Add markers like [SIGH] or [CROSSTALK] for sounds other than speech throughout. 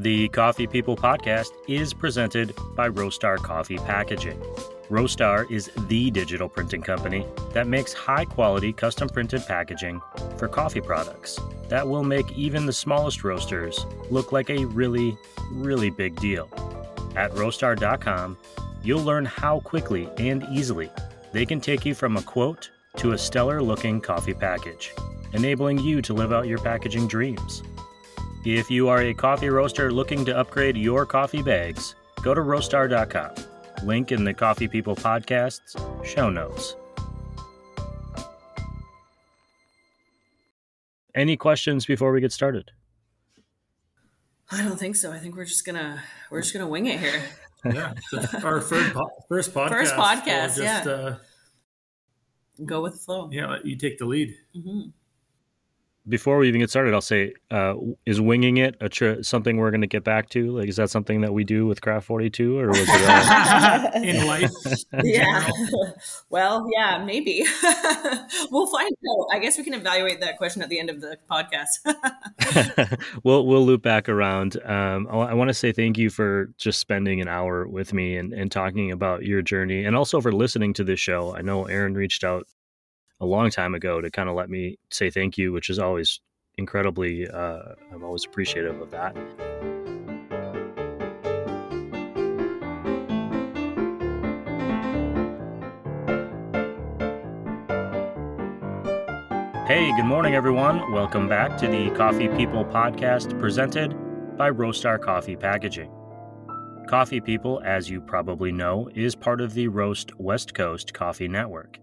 The Coffee People podcast is presented by Roastar Coffee Packaging. Roastar is the digital printing company that makes high quality custom printed packaging for coffee products that will make even the smallest roasters look like a really, really big deal. At roastar.com, you'll learn how quickly and easily they can take you from a quote to a stellar looking coffee package, enabling you to live out your packaging dreams. If you are a coffee roaster looking to upgrade your coffee bags, go to roastar.com. Link in the Coffee People Podcast's show notes. Any questions before we get started? I don't think so. I think we're just gonna we're just gonna wing it here. yeah, our first po- first podcast. First podcast, just, yeah. Uh, Go with the flow. yeah, you take the lead. hmm Before we even get started, I'll say, uh, is winging it a tr- something we're going to get back to? Like, is that something that we do with Craft Forty Two, or was it? Uh, [LAUGHS] In life, Yeah. [LAUGHS] well, yeah, maybe. [LAUGHS] we'll find out. I guess we can evaluate that question at the end of the podcast. we'll we'll loop back around. Um, I, I want to say thank you for just spending an hour with me and, and talking about your journey, and also for listening to this show. I know Aaron reached out a long time ago to kind of let me say thank you, which is always incredibly. Uh, I'm always appreciative of that. Hey, good morning, everyone. Welcome back to the Coffee People podcast presented by Roastar Coffee Packaging. Coffee People, as you probably know, is part of the Roast West Coast Coffee Network.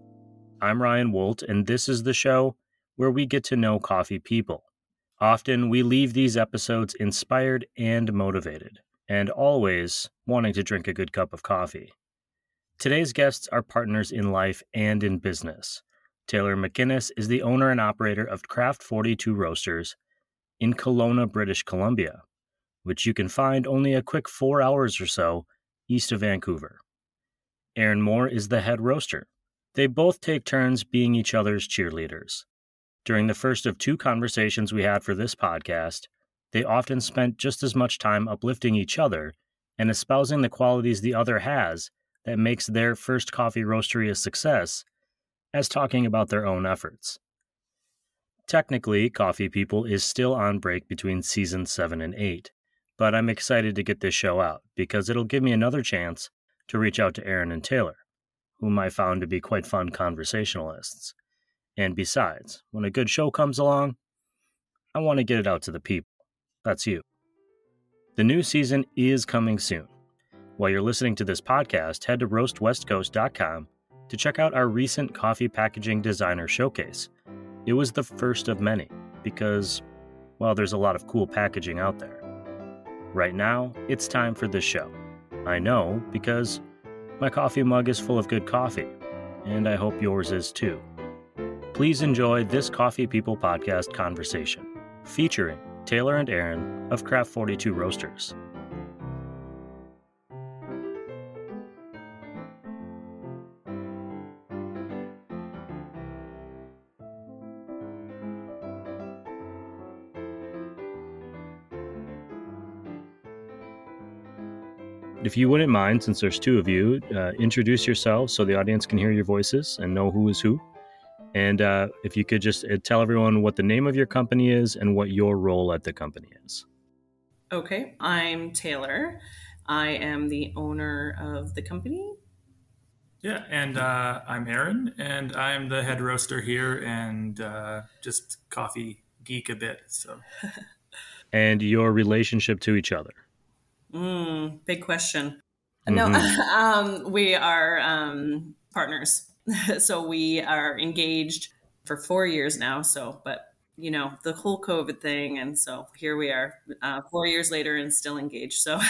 I'm Ryan Woldt, and this is the show where we get to know coffee people. Often we leave these episodes inspired and motivated, and always wanting to drink a good cup of coffee. Today's guests are partners in life and in business. Taylor MacInnis is the owner and operator of Craft 42 Roasters in Kelowna, British Columbia, which you can find only a quick four hours or so east of Vancouver. Aaron Moore is the head roaster. They both take turns being each other's cheerleaders. During the first of two conversations we had for this podcast, they often spent just as much time uplifting each other and espousing the qualities the other has that makes their first coffee roastery a success as talking about their own efforts. Technically, Coffee People is still on break between seasons 7 and 8, but I'm excited to get this show out because it'll give me another chance to reach out to Aaron and Taylor, whom I found to be quite fun conversationalists. And besides, when a good show comes along, I want to get it out to the people. That's you. The new season is coming soon. While you're listening to this podcast, head to roastwestcoast.com to check out our recent coffee packaging designer showcase. It was the first of many because, well, there's a lot of cool packaging out there. Right now, it's time for this show. I know because my coffee mug is full of good coffee, and I hope yours is too. Please enjoy this Coffee People podcast conversation featuring Taylor and Aaron of Craft 42 Roasters. If you wouldn't mind, since there's two of you, uh, introduce yourselves so the audience can hear your voices and know who is who. And uh, if you could just uh, tell everyone what the name of your company is and what your role at the company is. Okay, I'm Taylor. I am the owner of the company. Yeah, and uh, I'm Aaron, and I'm the head roaster here, and uh, just coffee geek a bit. So [LAUGHS] And your relationship to each other. Mm, big question. Mhm. No, [LAUGHS] um, we are um, partners. [LAUGHS] so we are engaged for four years now. So, but you know, the whole COVID thing. And so here we are uh, four years later and still engaged. So,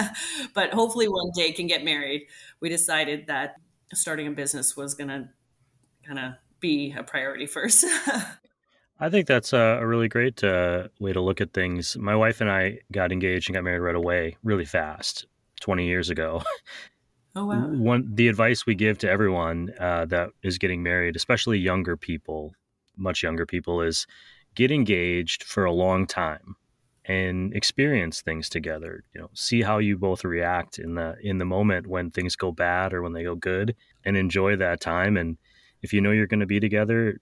[LAUGHS] but hopefully one day can get married. We decided that starting a business was going to kind of be a priority first. I think that's a, a really great uh, way to look at things. My wife and I got engaged and got married right away, really fast, 20 years ago. oh, wow. One, the advice we give to everyone uh, that is getting married, especially younger people, much younger people, is get engaged for a long time and experience things together you know see how you both react in the in the moment when things go bad or when they go good and enjoy that time and if you know you're going to be together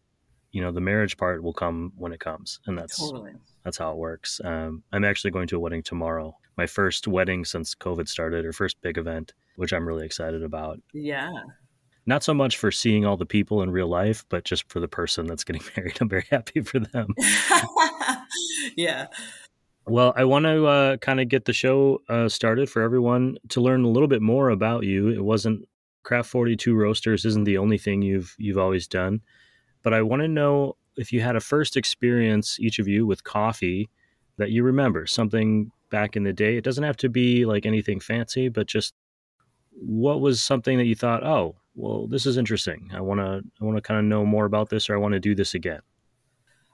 you know the marriage part will come when it comes and that's Totally. that's how it works um, i'm actually going to a wedding tomorrow my first wedding since covid started or first big event which i'm really excited about Yeah. not so much for seeing all the people in real life but just for the person that's getting [LAUGHS] married i'm very happy for them [LAUGHS] yeah. Well, I want to uh, kind of get the show uh, started for everyone to learn a little bit more about you. It wasn't Craft Forty Two Roasters isn't the only thing you've you've always done, but I want to know if you had a first experience, each of you, with coffee that you remember, something back in the day. It doesn't have to be like anything fancy, but just what was something that you thought, oh, well, this is interesting. I want to I want to kind of know more about this, or I want to do this again.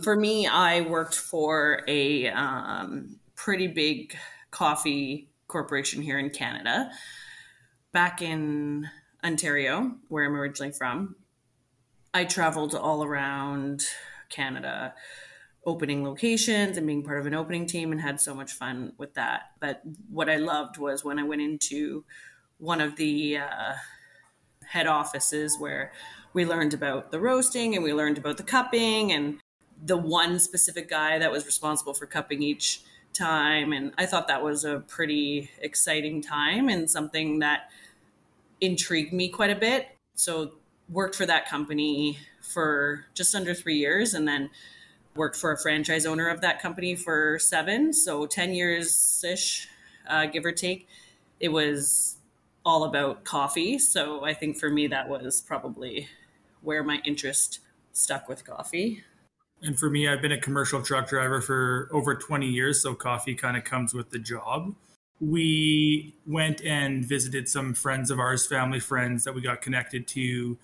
For me, I worked for a um, pretty big coffee corporation here in Canada. Back in Ontario, where I'm originally from, I traveled all around Canada, opening locations and being part of an opening team, and had so much fun with that. But what I loved was when I went into one of the uh, head offices where we learned about the roasting and we learned about the cupping and the one specific guy that was responsible for cupping each time. And I thought that was a pretty exciting time and something that intrigued me quite a bit. So worked for that company for just under three years and then worked for a franchise owner of that company for seven. So 10 years ish, uh, give or take. It was all about coffee. So I think for me, that was probably where my interest stuck with coffee. And for me, I've been a commercial truck driver for over 20 years, so coffee kind of comes with the job. We went and visited some friends of ours, family friends that we got connected to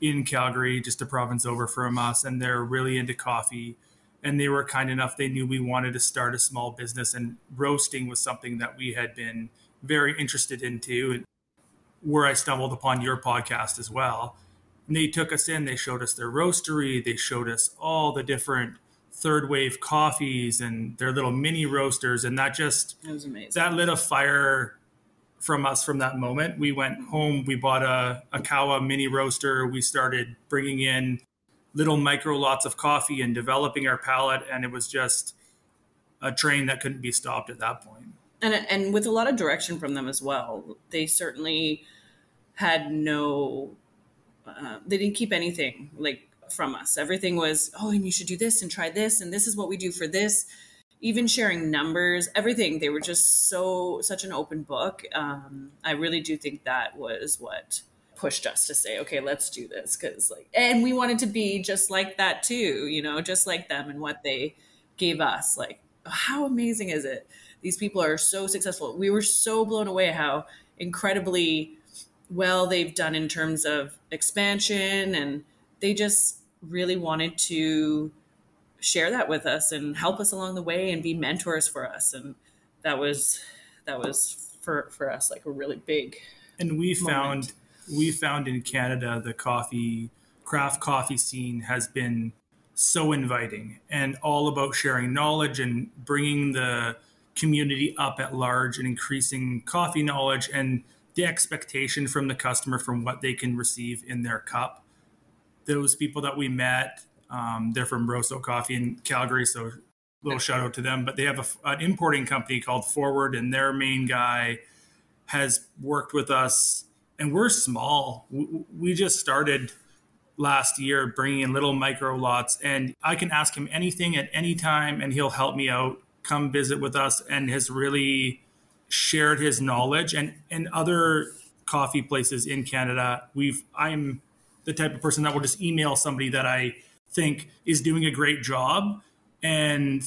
in Calgary, just a province over from us, and they're really into coffee. And they were kind enough, they knew we wanted to start a small business, and roasting was something that we had been very interested into, and where I stumbled upon your podcast as well. And they took us in, they showed us their roastery, they showed us all the different third wave coffees and their little mini roasters. And that just, It was amazing. that lit a fire from us from that moment. We went home, we bought a, a Kawa mini roaster. We started bringing in little micro lots of coffee and developing our palate. And it was just a train that couldn't be stopped at that point. and and with a lot of direction from them as well. They certainly had no, uh, they didn't keep anything like from us. Everything was, oh, and you should do this and try this, and this is what we do for this. Even sharing numbers, everything. They were just so such an open book. Um, I really do think that was what pushed us to say, okay, let's do this because like, and we wanted to be just like that too. You know, just like them and what they gave us. Like, how amazing is it? these people are so successful. We were so blown away how incredibly well they've done in terms of expansion and they just really wanted to share that with us and help us along the way and be mentors for us and that was that was for for us like a really big and we moment. found we found in Canada the coffee craft coffee scene has been so inviting and all about sharing knowledge and bringing the community up at large and increasing coffee knowledge and the expectation from the customer from what they can receive in their cup. Those people that we met, um, they're from Rosso Coffee in Calgary, so little shout out to them. But they have a, an importing company called Forward, and their main guy has worked with us. And we're small. We, we just started last year bringing in little micro lots, and I can ask him anything at any time, and he'll help me out. Come visit with us, and has really shared his knowledge and and other coffee places in Canada. We've I'm the type of person that will just email somebody that I think is doing a great job. And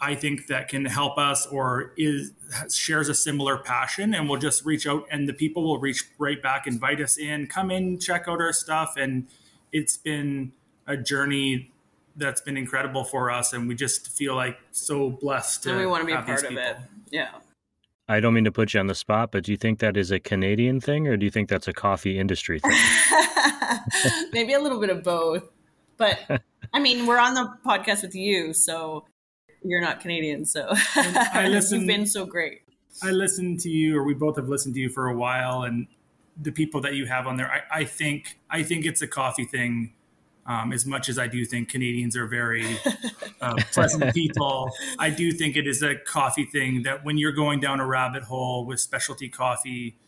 I think that can help us or is shares a similar passion and we'll just reach out and the people will reach right back invite us in come in check out our stuff. And it's been a journey that's been incredible for us. And we just feel like so blessed to and we want to be a part of it. yeah. I don't mean to put you on the spot, but do you think that is a Canadian thing or do you think that's a coffee industry thing? [LAUGHS] maybe a little bit of both but [LAUGHS] i mean we're on the podcast with you so you're not Canadian, so [LAUGHS] I listen, you've been so great. I listened to you, or we both have listened to you for a while, and the people that you have on there. I, I think I think it's a coffee thing. Um, as much as I do think Canadians are very uh, [LAUGHS] pleasant people, I do think it is a coffee thing that when you're going down a rabbit hole with specialty coffee,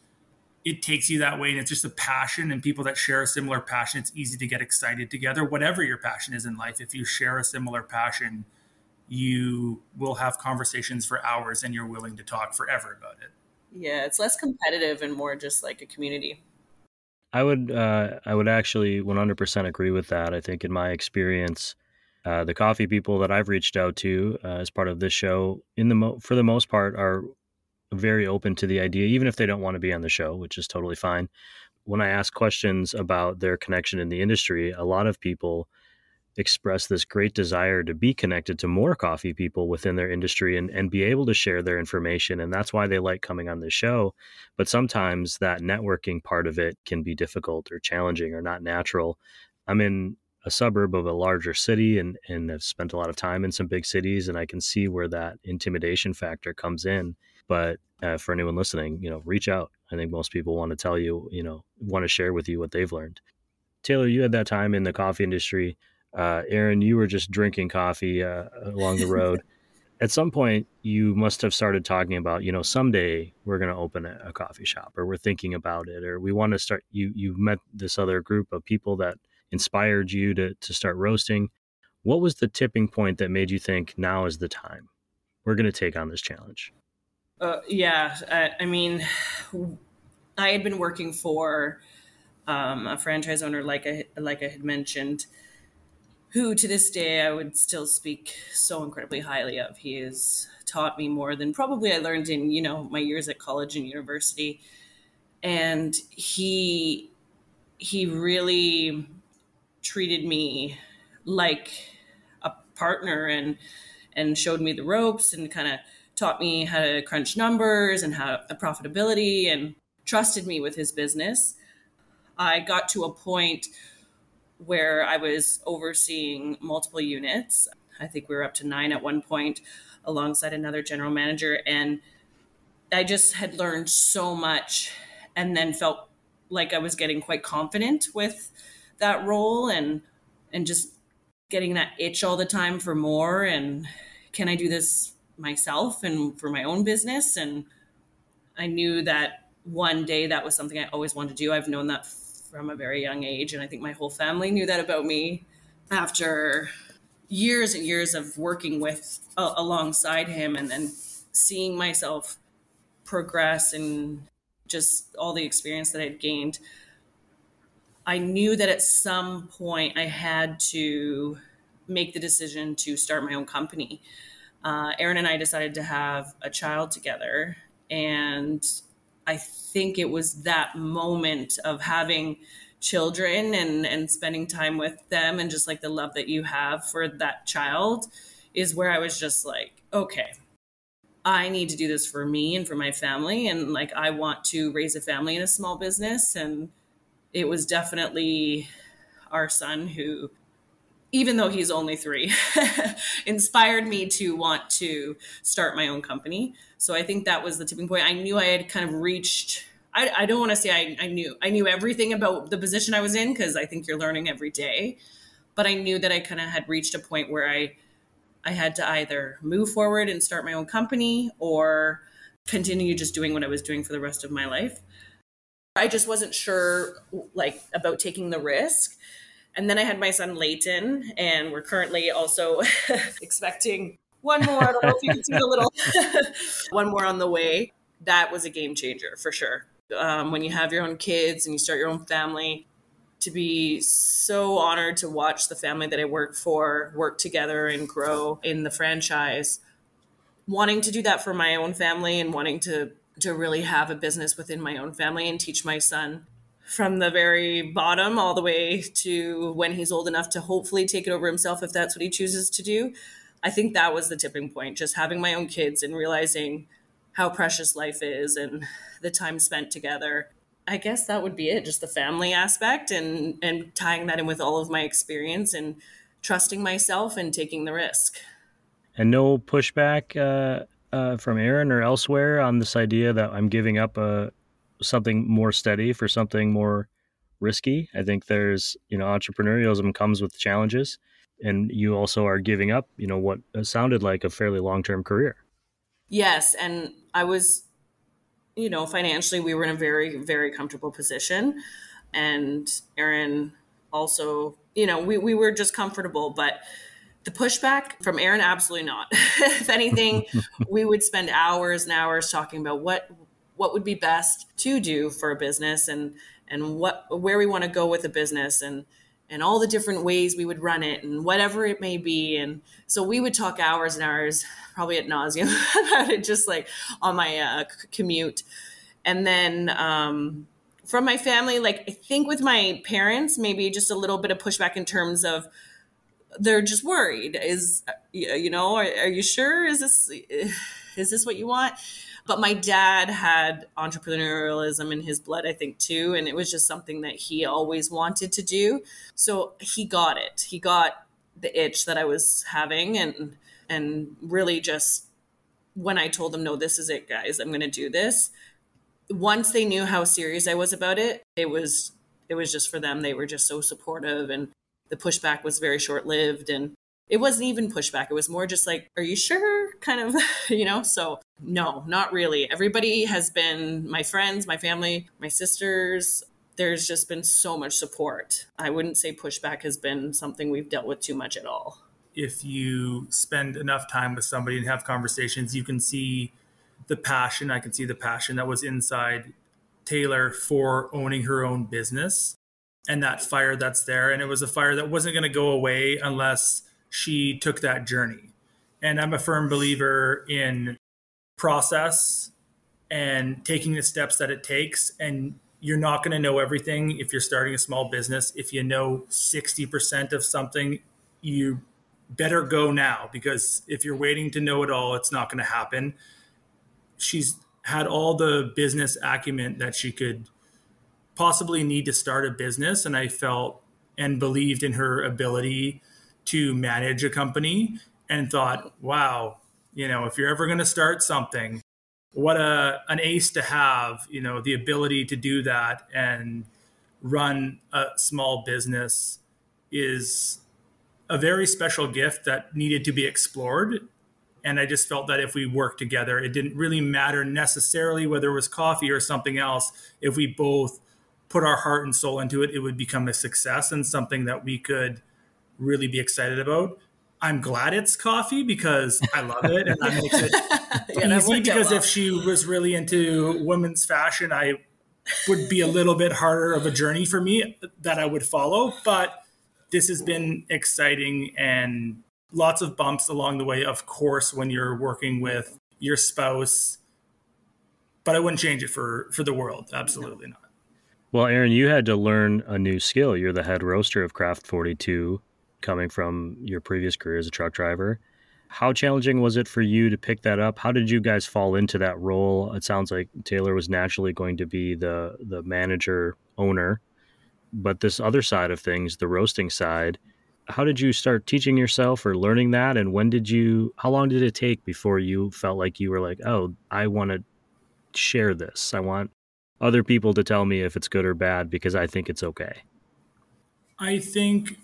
it takes you that way. And it's just a passion and people that share a similar passion. It's easy to get excited together, whatever your passion is in life. If you share a similar passion, you will have conversations for hours and you're willing to talk forever about it. Yeah, it's less competitive and more just like a community. I would uh, I would actually 100% agree with that. I think in my experience, uh, the coffee people that I've reached out to uh, as part of this show, in the mo- for the most part, are very open to the idea, even if they don't want to be on the show, which is totally fine. When I ask questions about their connection in the industry, a lot of people express this great desire to be connected to more coffee people within their industry and, and be able to share their information. And that's why they like coming on the show. But sometimes that networking part of it can be difficult or challenging or not natural. I'm in a suburb of a larger city and, and have spent a lot of time in some big cities, and I can see where that intimidation factor comes in. But uh, for anyone listening, you know, reach out. I think most people want to tell you, you know, want to share with you what they've learned. Taylor, you had that time in the coffee industry uh, Aaron, you were just drinking coffee uh, along the road. [LAUGHS] At some point, you must have started talking about, you know, someday we're going to open a, a, coffee shop, or we're thinking about it, or we want to start. You you met this other group of people that inspired you to to start roasting. What was the tipping point that made you think now is the time? We're going to take on this challenge. Uh, yeah, I, I mean, I had been working for um, a franchise owner, like I like I had mentioned who to this day I would still speak so incredibly highly of. He has taught me more than probably I learned in, you know, my years at college and university. And he he really treated me like a partner and and showed me the ropes and kind of taught me how to crunch numbers and how the profitability and trusted me with his business. I got to a point where I was overseeing multiple units. I think we were up to nine at one point alongside another general manager. And I just had learned so much and then felt like I was getting quite confident with that role and and just getting that itch all the time for more and can I do this myself and for my own business and I knew that one day that was something I always wanted to do. I've known that from a very young age. And I think my whole family knew that about me after years and years of working with uh, alongside him and then seeing myself progress and just all the experience that I'd gained. I knew that at some point I had to make the decision to start my own company. Uh, Aaron and I decided to have a child together, and I think it was that moment of having children and and spending time with them and just like the love that you have for that child is where I was just like, okay, I need to do this for me and for my family and like I want to raise a family in a small business and it was definitely our son who even though he's only 3 [LAUGHS] inspired me to want to start my own company so I think that was the tipping point. I knew I had kind of reached. I, I don't want to say I, I knew I knew everything about the position I was in because I think you're learning every day, but I knew that I kind of had reached a point where I I had to either move forward and start my own company or continue just doing what I was doing for the rest of my life. I just wasn't sure like about taking the risk. And then I had my son Layton, and we're currently also [LAUGHS] expecting one more. I don't know if you can see the little [LAUGHS] one more on the way. That was a game changer for sure. Um, when you have your own kids and you start your own family, to be so honored to watch the family that I work for work together and grow in the franchise. Wanting to do that for my own family and wanting to to really have a business within my own family and teach my son from the very bottom all the way to when he's old enough to hopefully take it over himself if that's what he chooses to do. I think that was the tipping point, just having my own kids and realizing how precious life is and the time spent together. I guess that would be it, just the family aspect and and tying that in with all of my experience and trusting myself and taking the risk. And no pushback uh, uh, from Aaron or elsewhere on this idea that I'm giving up a something more steady for something more risky. I think there's you know entrepreneurialism comes with challenges, and you also are giving up you know what uh, sounded like a fairly long term career. Yes, and I was, you know, financially we were in a very very comfortable position, and Aaron also, you know, we we were just comfortable, but the pushback from Aaron, absolutely not. [LAUGHS] if anything, [LAUGHS] we would spend hours and hours talking about what what would be best to do for a business and and what where we want to go with a business and and all the different ways we would run it and whatever it may be. And so we would talk hours and hours, probably at nauseum [LAUGHS] about it, just like on my uh, commute. And then um, from my family, like I think with my parents, maybe just a little bit of pushback in terms of they're just worried. Is you know, are, are you sure? Is this [SIGHS] is this what you want? But my dad had entrepreneurialism in his blood, I think, too. And it was just something that he always wanted to do. So he got it. He got the itch that I was having and and really just when I told them, no, this is it, guys, I'm gonna do this. Once they knew how serious I was about it, it was it was just for them. They were just so supportive and the pushback was very short lived and it wasn't even pushback. It was more just like, are you sure? Kind of, [LAUGHS] you know? So, no, not really. Everybody has been my friends, my family, my sisters. There's just been so much support. I wouldn't say pushback has been something we've dealt with too much at all. If you spend enough time with somebody and have conversations, you can see the passion. I can see the passion that was inside Taylor for owning her own business and that fire that's there. And it was a fire that wasn't going to go away unless she took that journey. And I'm a firm believer in process and taking the steps that it takes. And you're not going to know everything if you're starting a small business. If you know 60% of something, you better go now because if you're waiting to know it all, it's not going to happen. She's had all the business acumen that she could possibly need to start a business. And I felt and believed in her ability to manage a company and thought, wow, you know, if you're ever going to start something, what a an ace to have, you know, the ability to do that and run a small business is a very special gift that needed to be explored. And I just felt that if we worked together, it didn't really matter necessarily whether it was coffee or something else. If we both put our heart and soul into it, it would become a success and something that we could really be excited about. I'm glad it's coffee because I love it and that makes it [LAUGHS] yeah, easy. Because well. if she was really into women's fashion, I would be a little bit harder of a journey for me that I would follow. But this has been exciting and lots of bumps along the way, of course, when you're working with your spouse. But I wouldn't change it for for the world. Absolutely no. not. Well, Aaron, you had to learn a new skill. You're the head roaster of Craft 42 coming from your previous career as a truck driver. How challenging was it for you to pick that up? How did you guys fall into that role? It sounds like Taylor was naturally going to be the the manager owner, but this other side of things, the roasting side, how did you start teaching yourself or learning that and when did you how long did it take before you felt like you were like, "Oh, I want to share this. I want other people to tell me if it's good or bad because I think it's okay." I think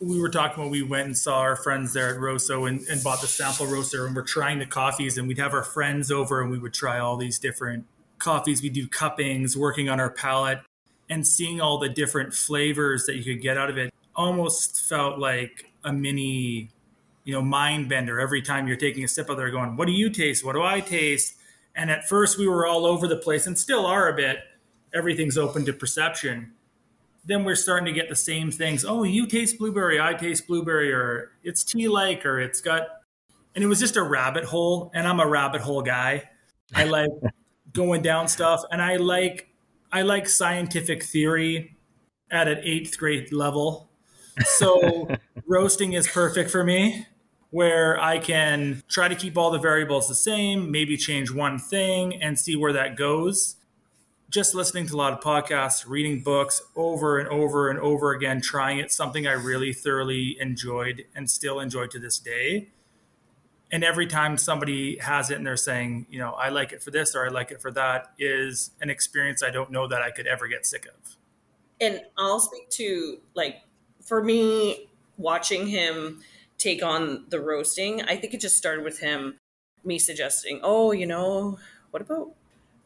we were talking when we went and saw our friends there at Rosso and, and bought the sample roaster and we're trying the coffees and we'd have our friends over and we would try all these different coffees. We do cuppings, working on our palate and seeing all the different flavors that you could get out of it almost felt like a mini, you know, mind bender every time you're taking a sip of there going, what do you taste? What do I taste? And at first we were all over the place and still are a bit. Everything's open to perception then we're starting to get the same things. Oh, you taste blueberry, I taste blueberry, or it's tea like, or it's got, and it was just a rabbit hole. And I'm a rabbit hole guy. I like [LAUGHS] going down stuff, and I like I like scientific theory at an eighth grade level. So [LAUGHS] roasting is perfect for me, where I can try to keep all the variables the same, maybe change one thing, and see where that goes just listening to a lot of podcasts, reading books over and over and over again, trying it, something I really thoroughly enjoyed and still enjoy to this day. And every time somebody has it and they're saying, you know, I like it for this or I like it for that is an experience I don't know that I could ever get sick of. And I'll speak to like for me watching him take on the roasting, I think it just started with him me suggesting, "Oh, you know, what about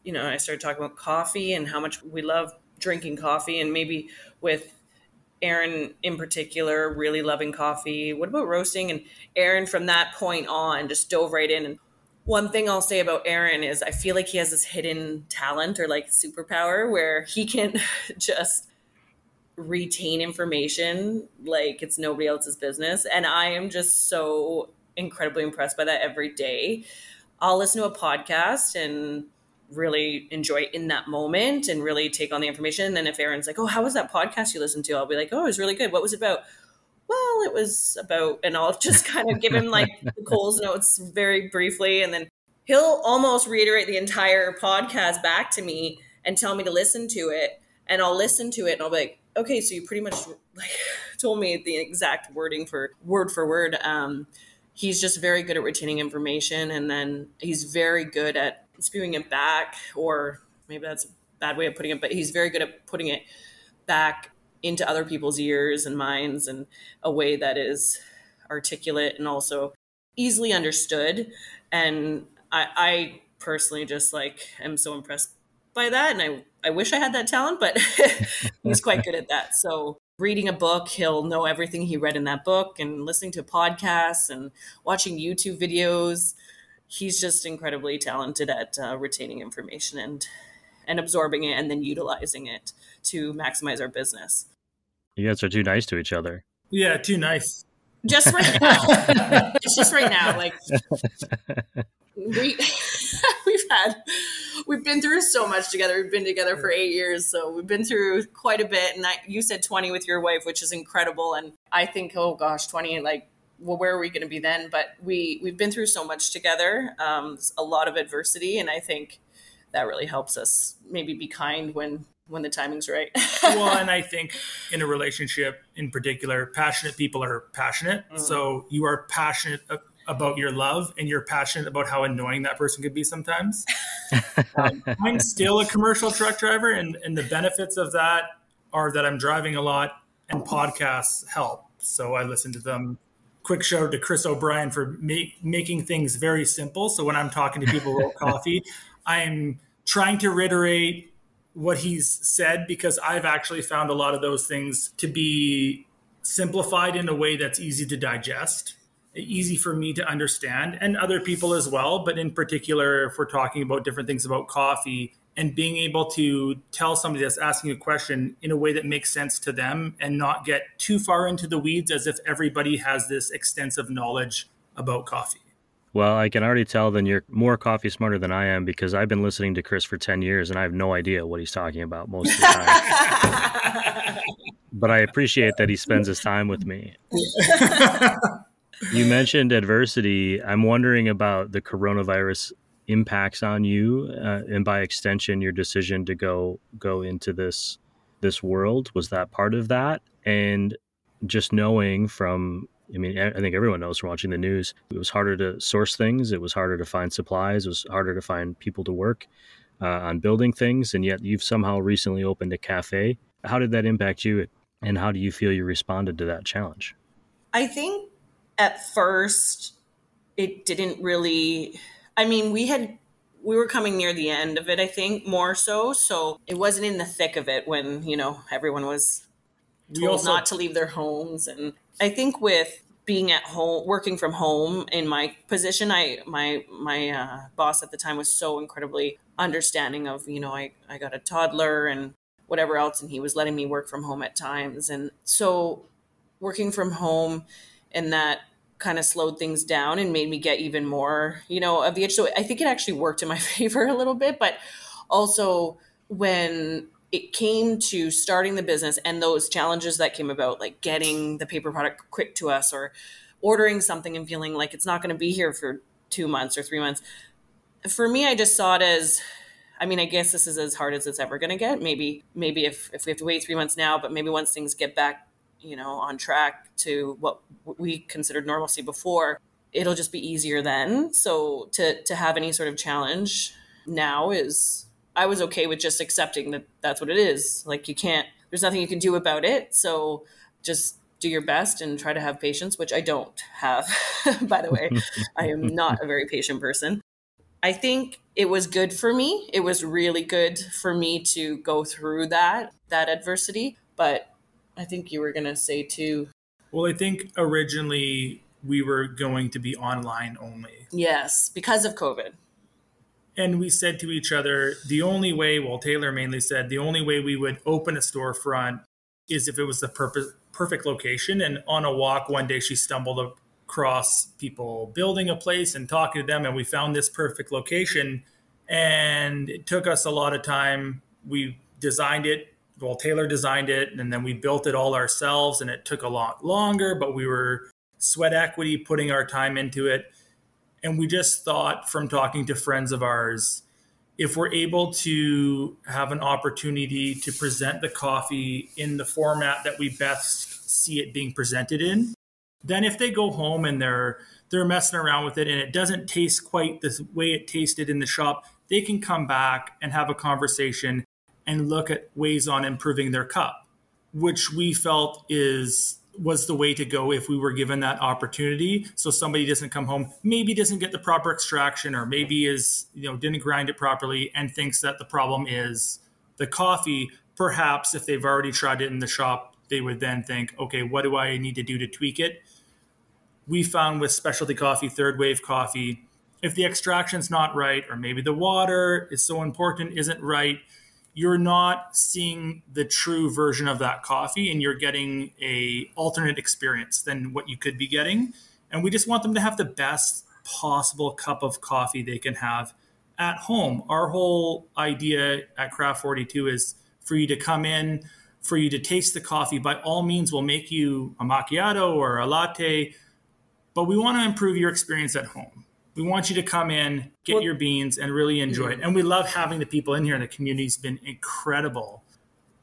you know, I started talking about coffee and how much we love drinking coffee and maybe with Aaron in particular really loving coffee. What about roasting? And Aaron from that point on just dove right in. And one thing I'll say about Aaron is I feel like he has this hidden talent or like superpower where he can [LAUGHS] just retain information like it's nobody else's business. And I am just so incredibly impressed by that every day. I'll listen to a podcast and really enjoy in that moment and really take on the information. And then if Aaron's like, "Oh, how was that podcast you listened to?" I'll be like, "Oh, it was really good. What was it about?" Well, it was about, and I'll [LAUGHS] just kind of give him like the Coles notes very briefly, and then he'll almost reiterate the entire podcast back to me and tell me to listen to it, and I'll listen to it, and I'll be like, "Okay, so you pretty much like [LAUGHS] told me the exact wording for word for word." Um, he's just very good at retaining information, and then he's very good at spewing it back, or maybe that's a bad way of putting it, but he's very good at putting it back into other people's ears and minds in a way that is articulate and also easily understood. And I, I personally just like am so impressed by that. And I, I wish I had that talent, but [LAUGHS] he's quite good at that. So reading a book, he'll know everything he read in that book and listening to podcasts and watching YouTube videos he's just incredibly talented at uh, retaining information and and absorbing it and then utilizing it to maximize our business. You guys are too nice to each other. Yeah, too nice. Just right [LAUGHS] now. it's just right now. Like we [LAUGHS] we've had we've been through so much together. We've been together for eight years, so we've been through quite a bit. And I, you said twenty with your wife, which is incredible. And I think, oh gosh, twenty like well, where are we going to be then? But we we've been through so much together, um, a lot of adversity, and I think that really helps us maybe be kind when when the timing's right. [LAUGHS] well, and I think in a relationship in particular, passionate people are passionate. Mm. So you are passionate about your love and you're passionate about how annoying that person could be sometimes. [LAUGHS] um, I'm still a commercial truck driver, and, and the benefits of that are that I'm driving a lot and podcasts help. So I listen to them quick shout out to Chris O'Brien for make, making things very simple. So when I'm talking to people about [LAUGHS] coffee, I'm trying to reiterate what he's said because I've actually found a lot of those things to be simplified in a way that's easy to digest, easy for me to understand, and other people as well. But in particular, if we're talking about different things about coffee, and being able to tell somebody that's asking a question in a way that makes sense to them and not get too far into the weeds as if everybody has this extensive knowledge about coffee. Well, I can already tell then you're more coffee smarter than I am because I've been listening to Chris for 10 years and I have no idea what he's talking about most of the time. [LAUGHS] but I appreciate that he spends his time with me. [LAUGHS] you mentioned adversity. I'm wondering about the coronavirus impacts on you uh, and by extension your decision to go go into this this world was that part of that and just knowing from I mean, I think everyone knows from watching the news, it was harder to source things. It was harder to find supplies. It was harder to find people to work uh, on building things. And yet you've somehow recently opened a cafe. How did that impact you? And how do you feel you responded to that challenge? I think at first it didn't really I mean, we had we were coming near the end of it, I think, more so. So it wasn't in the thick of it when, you know, everyone was told also- not to leave their homes. And I think with being at home, working from home in my position, I my my uh, boss at the time was so incredibly understanding of, you know, I, I got a toddler and whatever else, and he was letting me work from home at times. And so working from home and that kind of slowed things down and made me get even more, you know, of the itch. So I think it actually worked in my [LAUGHS] favor a little bit, but also when it came to starting the business and those challenges that came about, like getting the paper product quick to us or ordering something and feeling like it's not going to be here for two months or three months. For me, I just saw it as, I mean, I guess this is as hard as it's ever going to get. Maybe, maybe if, if we have to wait three months now, but maybe once things get back you know, on track to what we considered normalcy before, it'll just be easier then. So to to have any sort of challenge now is I was okay with just accepting that that's what it is. Like you can't there's nothing you can do about it. So just do your best and try to have patience, which I don't have, [LAUGHS] by the way. I am not a very patient person. I think it was good for me. It was really good for me to go through that that adversity, but I think you were going to say too. Well, I think originally we were going to be online only. Yes, because of COVID. And we said to each other, the only way, well, Taylor mainly said, the only way we would open a storefront is if it was the purpose, perfect location. And on a walk one day, she stumbled across people building a place and talking to them. And we found this perfect location. And it took us a lot of time. We designed it. Well, Taylor designed it, and then we built it all ourselves. And it took a lot longer, but we were sweat equity putting our time into it. And we just thought from talking to friends of ours, if we're able to have an opportunity to present the coffee in the format that we best see it being presented in, then if they go home and they're they're messing around with it and it doesn't taste quite the way it tasted in the shop, they can come back and have a conversation and look at ways on improving their cup, which we felt is was the way to go if we were given that opportunity. So somebody doesn't come home, maybe doesn't get the proper extraction, or maybe is you know didn't grind it properly and thinks that the problem is the coffee. Perhaps if they've already tried it in the shop, they would then think, okay, what do I need to do to tweak it? We found with specialty coffee, third wave coffee, if the extraction's not right, or maybe the water is so important isn't right, you're not seeing the true version of that coffee and you're getting a alternate experience than what you could be getting. And we just want them to have the best possible cup of coffee they can have at home. Our whole idea at craft 42 is for you to come in for you to taste the coffee. By all means we'll make you a macchiato or a latte but we want to improve your experience at home we want you to come in, get well, your beans, and really enjoy mm-hmm. it. And we love having the people in here, and the community's been incredible.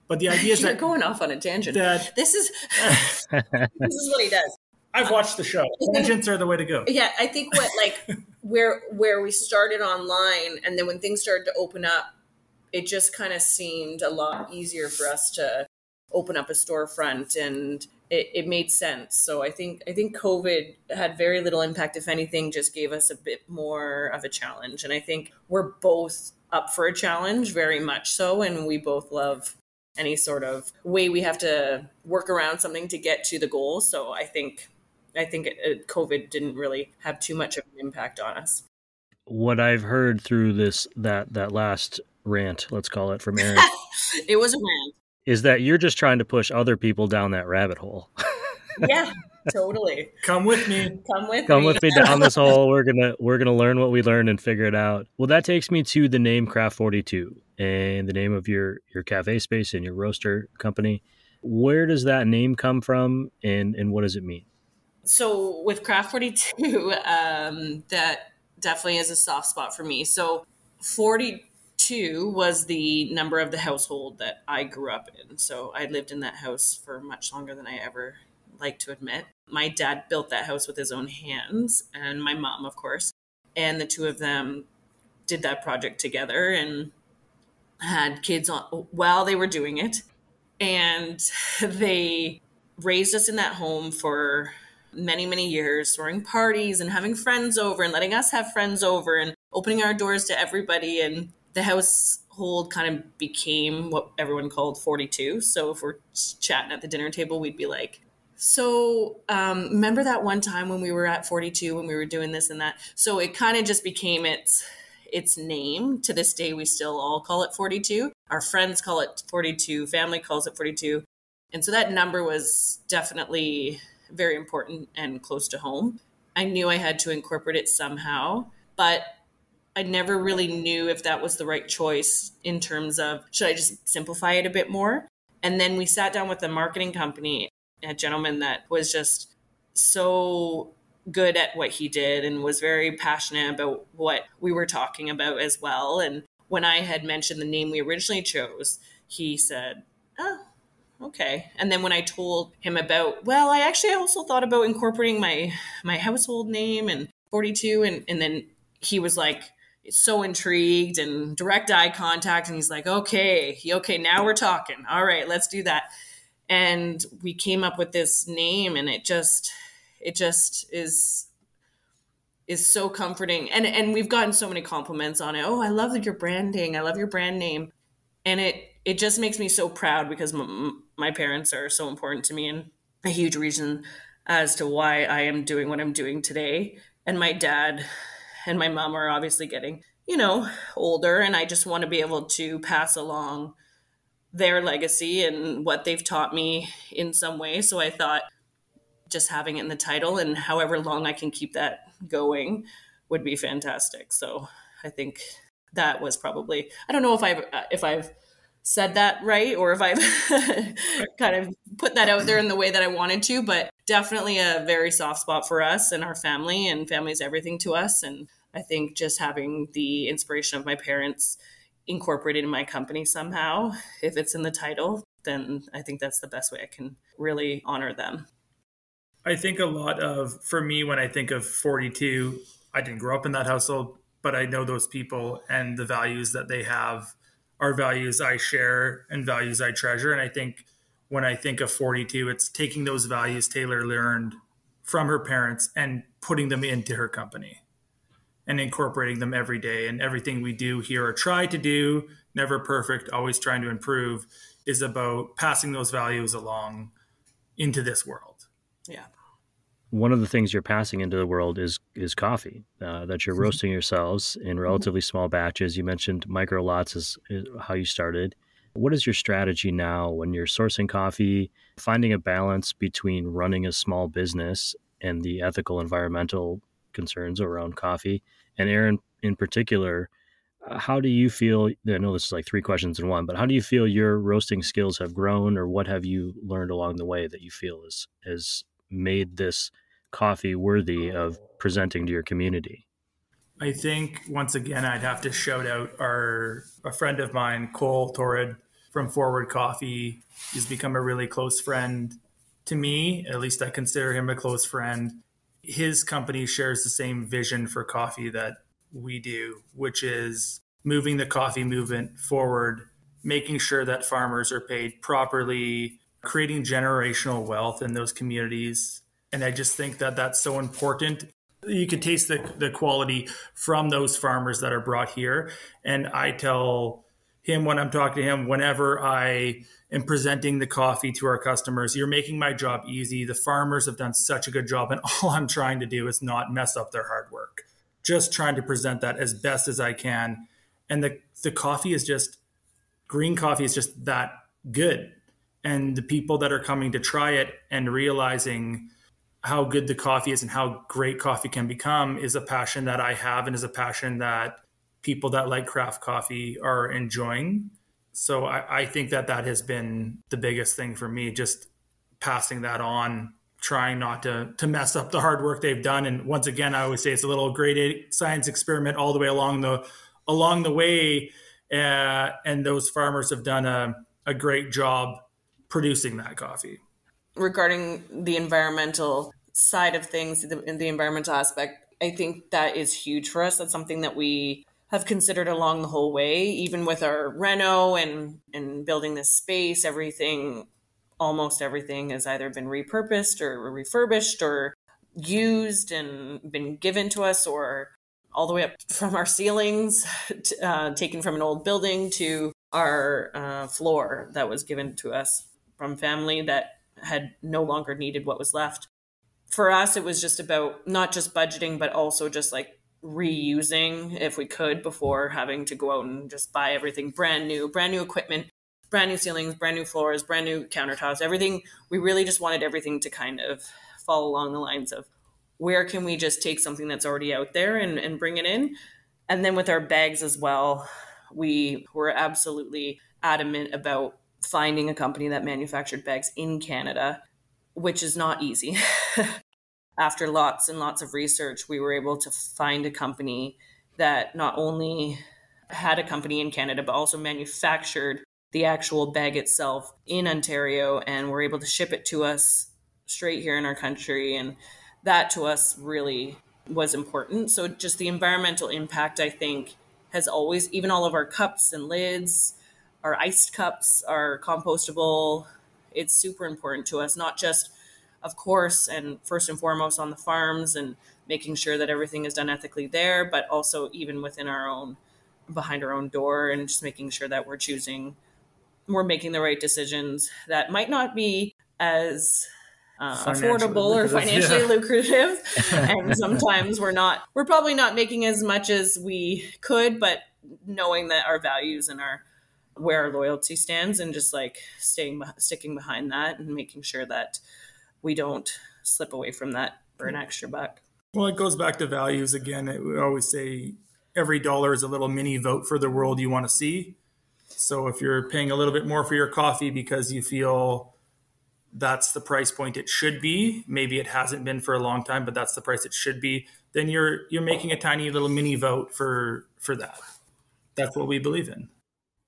But the [LAUGHS] idea is You're that going off on a tangent. [LAUGHS] This is [LAUGHS] this is what he does. I've watched the show. Tangents are the way to go. Yeah, I think what like where where we started online, and then when things started to open up, it just kind of seemed a lot easier for us to open up a storefront and it, it made sense. So I think I think COVID had very little impact. If anything, just gave us a bit more of a challenge. And I think we're both up for a challenge, very much so, and we both love any sort of way we have to work around something to get to the goal. So I think I think it, it, COVID didn't really have too much of an impact on us. What I've heard through this that that last rant, let's call it from Aaron. [LAUGHS] it was a rant is that you're just trying to push other people down that rabbit hole. yeah, [LAUGHS] totally. Come with me. Come with Come me. with me down this [LAUGHS] hole. We're gonna we're gonna learn what we learned and figure it out. Well, that takes me to the name Craft Forty Two and the name of your your cafe space and your roaster company. Where does that name come from, and and what does it mean? So with Craft Forty Two, [LAUGHS] um, that definitely is a soft spot for me. So forty two was the number of the household that I grew up in. So I lived in that house for much longer than I ever like to admit. My dad built that house with his own hands, and my mom, of course. And the two of them did that project together and had kids on while they were doing it. And [LAUGHS] they raised us in that home for many, many years, throwing parties and having friends over and letting us have friends over and opening our doors to everybody. And the household kind of became what everyone called 42. So if we're chatting at the dinner table, we'd be like, so um, remember that one time when we were at 42 when we were doing this and that. So it kind of just became its its name. To this day, we still all call it 42. Our friends call it 42. Family calls it 42. And so that number was definitely very important and close to home. I knew I had to incorporate it somehow, but I never really knew if that was the right choice in terms of should I just simplify it a bit more? And then we sat down with a marketing company, a gentleman that was just so good at what he did and was very passionate about what we were talking about as well. And when I had mentioned the name we originally chose, he said, Oh, okay. And then when I told him about, well, I actually also thought about incorporating my my household name and 42 and and then he was like so intrigued and direct eye contact and he's like, "Okay, okay, now we're talking. All right, let's do that." And we came up with this name and it just it just is is so comforting. And and we've gotten so many compliments on it. Oh i love your branding. I love your brand name. And it it just makes me so proud because m- my parents are so important to me and a huge reason as to why i am doing what i'm doing today. And my dad and my mom are obviously getting you know older and i just want to be able to pass along their legacy and what they've taught me in some way so i thought just having it in the title and however long I can keep that going would be fantastic. So I think that was probably I don't know if I've uh, if I've said that right or if I've [LAUGHS] kind of put that out there in the way that I wanted to, but definitely a very soft spot for us and our family and family is everything to us and I think just having the inspiration of my parents incorporated in my company somehow, if it's in the title, then I think that's the best way I can really honor them. I think a lot of, for me, when I think of 42, I didn't grow up in that household, but I know those people and the values that they have are values I share and values I treasure. And I think when I think of 42, it's taking those values Taylor learned from her parents and putting them into her company and incorporating them every day. And everything we do here or try to do, never perfect, always trying to improve, is about passing those values along into this world. Yeah one of the things you're passing into the world is is coffee uh, that you're [LAUGHS] roasting yourselves in mm-hmm. relatively small batches. You mentioned micro lots is, is, how you started. What is your strategy now when you're sourcing coffee, finding a balance between running a small business and the ethical, environmental concerns around coffee? And Aaron, in particular, uh, how do you feel? I know this is like three questions in one, but how do you feel your roasting skills have grown, or what have you learned along the way that you feel is has made this coffee worthy of presenting to your community? I think once again, I'd have to shout out our a friend of mine, Cole Torrid from Forward Coffee. He's become a really close friend to me. At least I consider him a close friend. His company shares the same vision for coffee that we do, which is moving the coffee movement forward, making sure that farmers are paid properly, creating generational wealth in those communities. And I just think that that's so important. You can taste the, the quality from those farmers that are brought here. And I tell him when I'm talking to him, whenever I am presenting the coffee to our customers, you're making my job easy. The farmers have done such a good job. And [LAUGHS] all I'm trying to do is not mess up their hard work, just trying to present that as best as I can. And the, the coffee is just, green coffee is just that good and the people that are coming to try it and realizing how good the coffee is and how great coffee can become is a passion that I have and is a passion that people that like craft coffee are enjoying. So I, I think that that has been the biggest thing for me, just passing that on, trying not to to mess up the hard work they've done. And once again, I always say it's a little great science experiment all the way along the along the way. Uh, and those farmers have done a, a great job producing that coffee. Regarding the environmental side of things, the, the environmental aspect, I think that is huge for us. That's something that we have considered along the whole way, even with our reno and and building this space. Everything, almost everything, has either been repurposed or refurbished or used and been given to us, or all the way up from our ceilings, uh, taken from an old building, to our uh, floor that was given to us from family that had no longer needed what was left. For us, it was just about not just budgeting, but also just like reusing if we could before having to go out and just buy everything brand new, brand new equipment, brand new ceilings, brand new floors, brand new countertops, everything. We really just wanted everything to kind of fall along the lines of where can we just take something that's already out there and, and bring it in? And then with our bags as well, we were absolutely adamant about finding a company that manufactured bags in Canada, which is not easy. [LAUGHS] After lots and lots of research, we were able to find a company that not only had a company in Canada, but also manufactured the actual bag itself in Ontario and were able to ship it to us straight here in our country. And that to us really was important. So just the environmental impact, I think, has always, even all of our cups and lids, our iced cups are compostable. It's super important to us, not just, of course, and first and foremost on the farms and making sure that everything is done ethically there, but also even within our own, behind our own door, and just making sure that we're choosing we're making the right decisions that might not be as uh, affordable or financially yeah. lucrative [LAUGHS] and sometimes we're not we're probably not making as much as we could but knowing that our values and our where our loyalty stands and just like staying sticking behind that and making sure that we don't slip away from that for an extra buck. Well it goes back to values again. We always say every dollar is a little mini vote for the world you want to see. So if you're paying a little bit more for your coffee because you feel that's the price point it should be, maybe it hasn't been for a long time, but that's the price it should be, then you're you're making a tiny little mini vote for for that. That's what we believe in.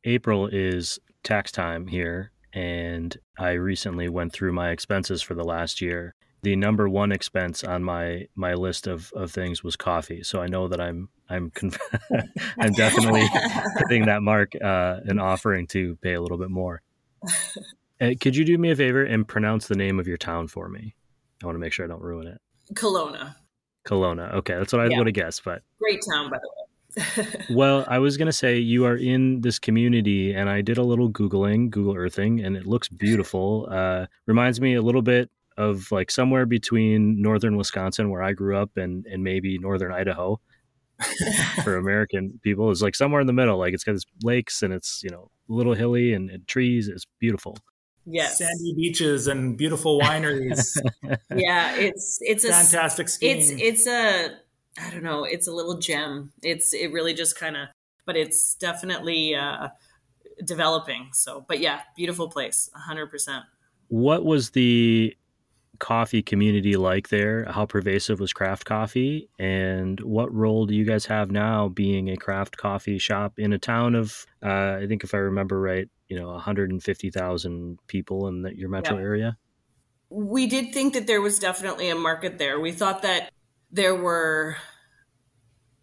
April is tax time here and I recently went through my expenses for the last year the number one expense on my my list of, of things was coffee. So I know that I'm I'm conf- [LAUGHS] I'm definitely [LAUGHS] hitting that mark uh, and offering to pay a little bit more. Uh, could you do me a favor and pronounce the name of your town for me? I want to make sure I don't ruin it. Kelowna. Kelowna. Okay, that's what I yeah. would have guessed. But great town, by the way. [LAUGHS] well, I was going to say you are in this community, and I did a little Googling, Google Earthing, and it looks beautiful. Uh, reminds me a little bit of like somewhere between northern Wisconsin, where I grew up, and and maybe northern Idaho [LAUGHS] for American people is like somewhere in the middle. Like it's got this lakes and it's you know a little hilly and, and trees. It's beautiful. Yes, sandy beaches and beautiful wineries. [LAUGHS] yeah, it's it's a fantastic skiing. It's it's a I don't know. It's a little gem. It's it really just kind of, but it's definitely uh, developing. So, but yeah, beautiful place, hundred percent. What was the coffee community like there? How pervasive was craft coffee? And what role do you guys have now being a craft coffee shop in a town of, uh, I think if I remember right, you know, 150,000 people in the, your metro yeah. area? We did think that there was definitely a market there. We thought that there were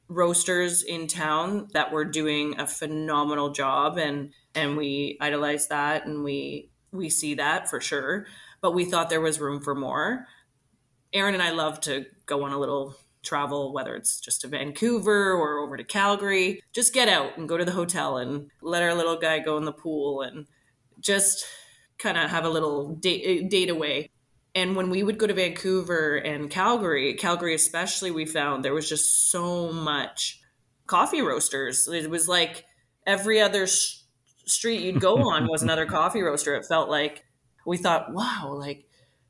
roasters in town that were doing a phenomenal job and and we idolize that and we we see that for sure but we thought there was room for more. Aaron and I love to go on a little travel, whether it's just to Vancouver or over to Calgary. Just get out and go to the hotel and let our little guy go in the pool and just kind of have a little date, date away. And when we would go to Vancouver and Calgary, Calgary especially, we found there was just so much coffee roasters. It was like every other sh- street you'd go on was another [LAUGHS] coffee roaster. It felt like we thought, wow, like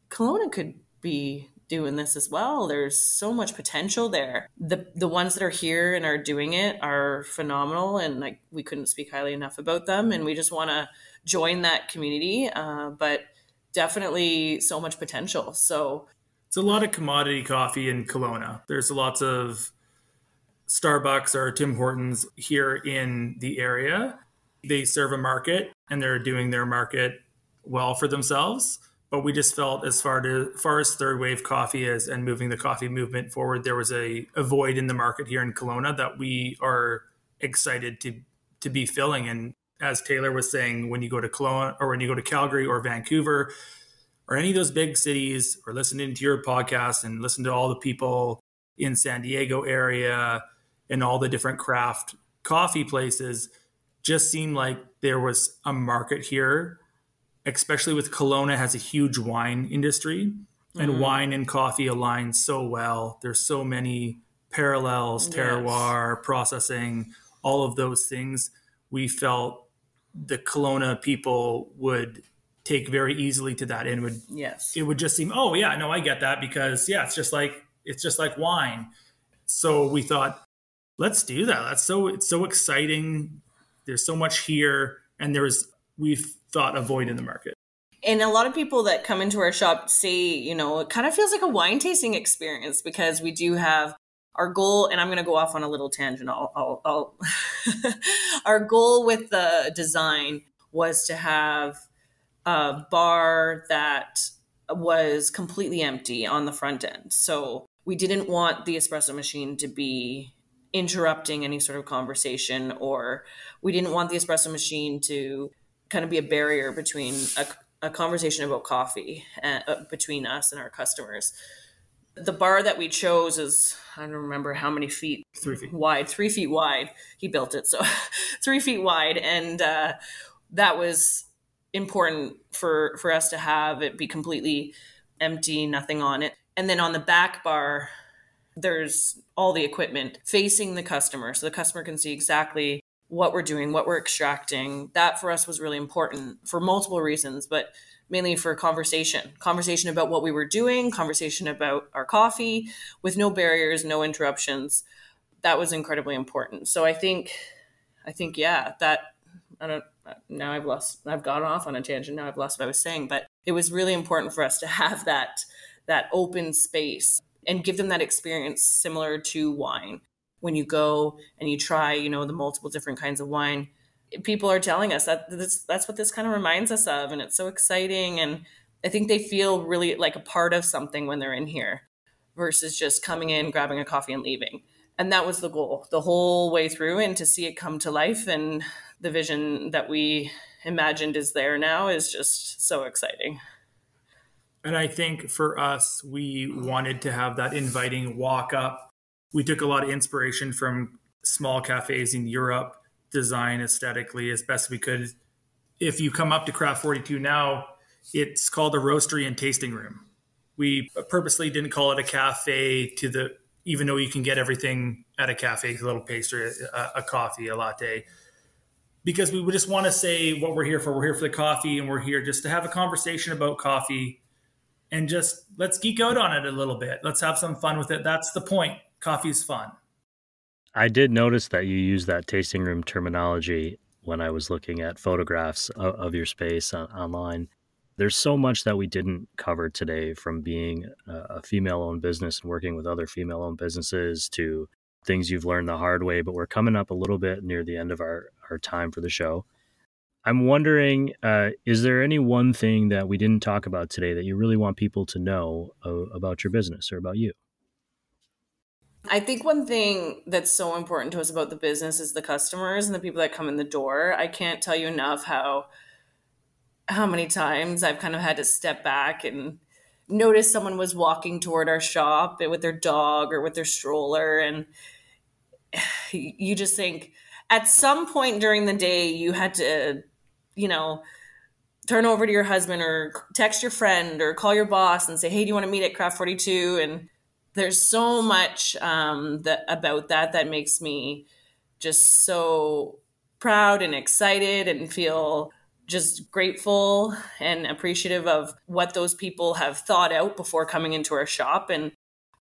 Kelowna could be doing this as well. There's so much potential there. The the ones that are here and are doing it are phenomenal, and like we couldn't speak highly enough about them. And we just want to join that community. Uh, but definitely so much potential. So it's a lot of commodity coffee in Kelowna. There's lots of Starbucks or Tim Hortons here in the area. They serve a market and they're doing their market well for themselves. But we just felt as far to far as third wave coffee is and moving the coffee movement forward, there was a, a void in the market here in Kelowna that we are excited to to be filling. And as Taylor was saying, when you go to Kelowna or when you go to Calgary or Vancouver or any of those big cities, or listening to your podcast and listen to all the people in San Diego area and all the different craft coffee places, just seemed like there was a market here especially with Kelowna has a huge wine industry and mm-hmm. wine and coffee align so well. There's so many parallels, terroir, yes. processing, all of those things. We felt the Kelowna people would take very easily to that and would yes it would just seem oh yeah no I get that because yeah it's just like it's just like wine. So we thought let's do that. That's so it's so exciting. There's so much here and there's we've thought a void in the market. And a lot of people that come into our shop say, you know, it kind of feels like a wine tasting experience because we do have our goal, and I'm going to go off on a little tangent. I'll, I'll, I'll [LAUGHS] our goal with the design was to have a bar that was completely empty on the front end. So we didn't want the espresso machine to be interrupting any sort of conversation, or we didn't want the espresso machine to kind of be a barrier between a, a conversation about coffee uh, between us and our customers. The bar that we chose is, I don't remember how many feet, three feet wide, three feet wide. He built it, so [LAUGHS] three feet wide. And uh, that was important for, for us to have it be completely empty, nothing on it. And then on the back bar, there's all the equipment facing the customer so the customer can see exactly what we're doing, what we're extracting. That for us was really important for multiple reasons, but mainly for conversation conversation about what we were doing, conversation about our coffee with no barriers, no interruptions. That was incredibly important. So I think, I think, yeah, that I don't now I've lost, I've gone off on a tangent. Now I've lost what I was saying, but it was really important for us to [LAUGHS] have that, that open space and give them that experience similar to wine. When you go and you try, you know, the multiple different kinds of wine, people are telling us that this, that's what this kind of reminds us of. And it's so exciting. And I think they feel really like a part of something when they're in here versus just coming in, grabbing a coffee and leaving. And that was the goal the whole way through and to see it come to life. And the vision that we imagined is there now is just so exciting. And I think for us, we wanted to have that inviting walk up. We took a lot of inspiration from small cafes in Europe, design aesthetically as best we could. If you come up to Craft 42 now, it's called a roastery and tasting room. We purposely didn't call it a cafe to the, even though you can get everything at a cafe, a little pastry, a, a coffee, a latte because we just want to say what we're here for. We're here for the coffee, and we're here just to have a conversation about coffee and just let's geek out on it a little bit. Let's have some fun with it. That's the point. Coffee's fun. I did notice that you use that tasting room terminology when I was looking at photographs of, of your space on, online. There's so much that we didn't cover today from being a female owned business and working with other female owned businesses to things you've learned the hard way, but we're coming up a little bit near the end of our, our time for the show. I'm wondering, uh, is there any one thing that we didn't talk about today that you really want people to know uh, about your business or about you? I think one thing that's so important to us about the business is the customers and the people that come in the door. I can't tell you enough how how many times I've kind of had to step back and notice someone was walking toward our shop with their dog or with their stroller and [SIGHS] you just think at some point during the day you had to you know, turn over to your husband or text your friend or call your boss and say, hey, do you want to meet at Craft 42? And there's so much um, that about that that makes me just so proud and excited and feel just grateful and appreciative of what those people have thought out before coming into our shop. And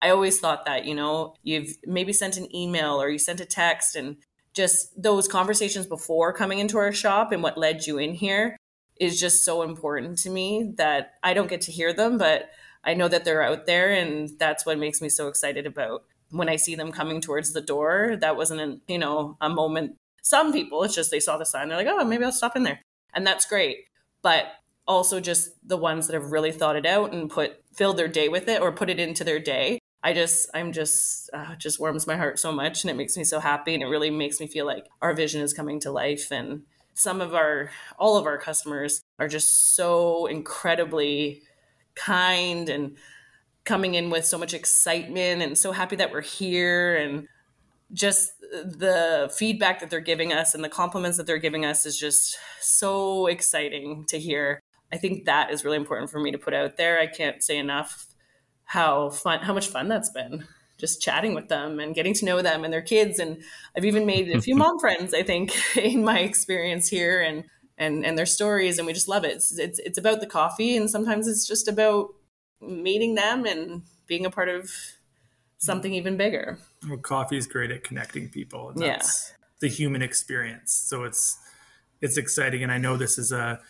i always thought that you know you've maybe sent an email or you sent a text and just those conversations before coming into our shop and what led you in here is just so important to me that I don't get to hear them, but I know that they're out there. And that's what makes me so excited about when I see them coming towards the door. That wasn't, a, you know, a moment. Some people, it's just they saw the sign, they're like, oh, maybe I'll stop in there. And that's great. But also just the ones that have really thought it out and put filled their day with it or put it into their day I just, I'm just, uh, just warms my heart so much and it makes me so happy. And it really makes me feel like our vision is coming to life. And some of our, all of our customers are just so incredibly kind and coming in with so much excitement and so happy that we're here. And just the feedback that they're giving us and the compliments that they're giving us is just so exciting to hear. I think that is really important for me to put out there. I can't say enough how fun how much fun that's been just chatting with them and getting to know them and their kids and i've even made a few [LAUGHS] mom friends i think [LAUGHS] in my experience here and and and their stories and we just love it. It's, it's it's about the coffee and sometimes it's just about meeting them and being a part of something even bigger. Well coffee is great at connecting people. That's yeah. the human experience. So it's it's exciting and i know this is a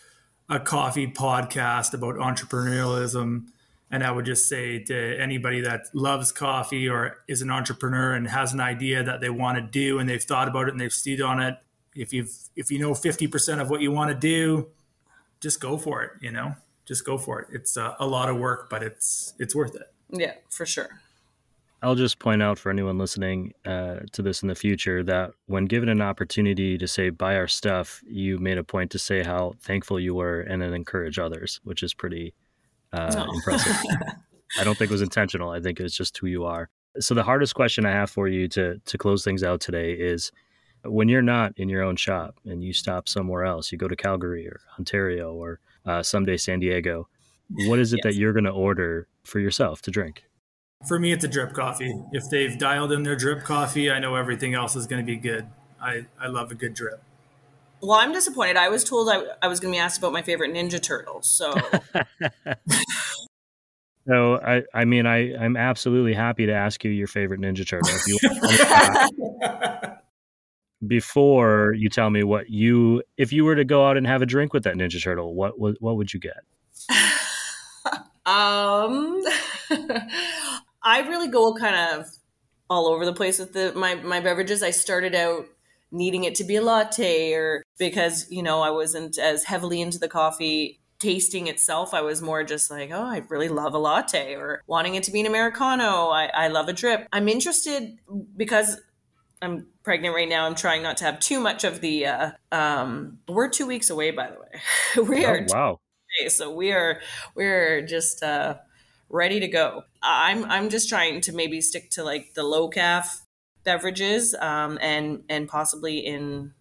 a coffee podcast about entrepreneurialism and I would just say to anybody that loves coffee or is an entrepreneur and has an idea that they want to do and they've thought about it and they've stayed on it, if you've if you know 50% of what you want to do just go for it you know just go for it it's uh, a lot of work but it's it's worth it yeah for sure I'll just point out for anyone listening uh, to this in the future that when given an opportunity to say buy our stuff, you made a point to say how thankful you were and then encourage others, which is pretty uh, oh. impressive. [LAUGHS] I don't think it was intentional. I think it's just who you are. So the hardest question I have for you to to close things out today is when you're not in your own shop and you stop somewhere else, you go to Calgary or Ontario or uh, someday San Diego. What is it yes. that you're going to order for yourself to drink? For me, it's a drip coffee. If they've dialed in their drip coffee, I know everything else is going to be good. I, I love a good drip. Well, I'm disappointed. I was told I, I was going to be asked about my favorite Ninja Turtle. So, [LAUGHS] so I, I mean, I, I'm absolutely happy to ask you your favorite Ninja Turtle. If you [LAUGHS] [LAUGHS] before you tell me what you, if you were to go out and have a drink with that Ninja Turtle, what what, what would you get? [LAUGHS] um, [LAUGHS] I really go kind of all over the place with the my my beverages. I started out needing it to be a latte or because, you know, I wasn't as heavily into the coffee tasting itself. I was more just like, oh, I really love a latte or wanting it to be an Americano. I, I love a drip. I'm interested because I'm pregnant right now. I'm trying not to have too much of the. Uh, um, we're two weeks away, by the way. [LAUGHS] we oh, are. Wow. so we are. We're just. Uh, ready to go. I'm I'm just trying to maybe stick to like the low calf beverages um, and and possibly in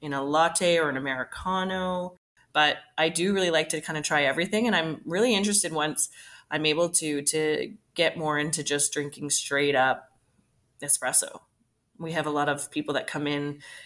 in a latte or an americano. But I do really like to kind of try everything, and I'm really interested once I'm able to to get more into just drinking straight up espresso. We have a lot of people that come in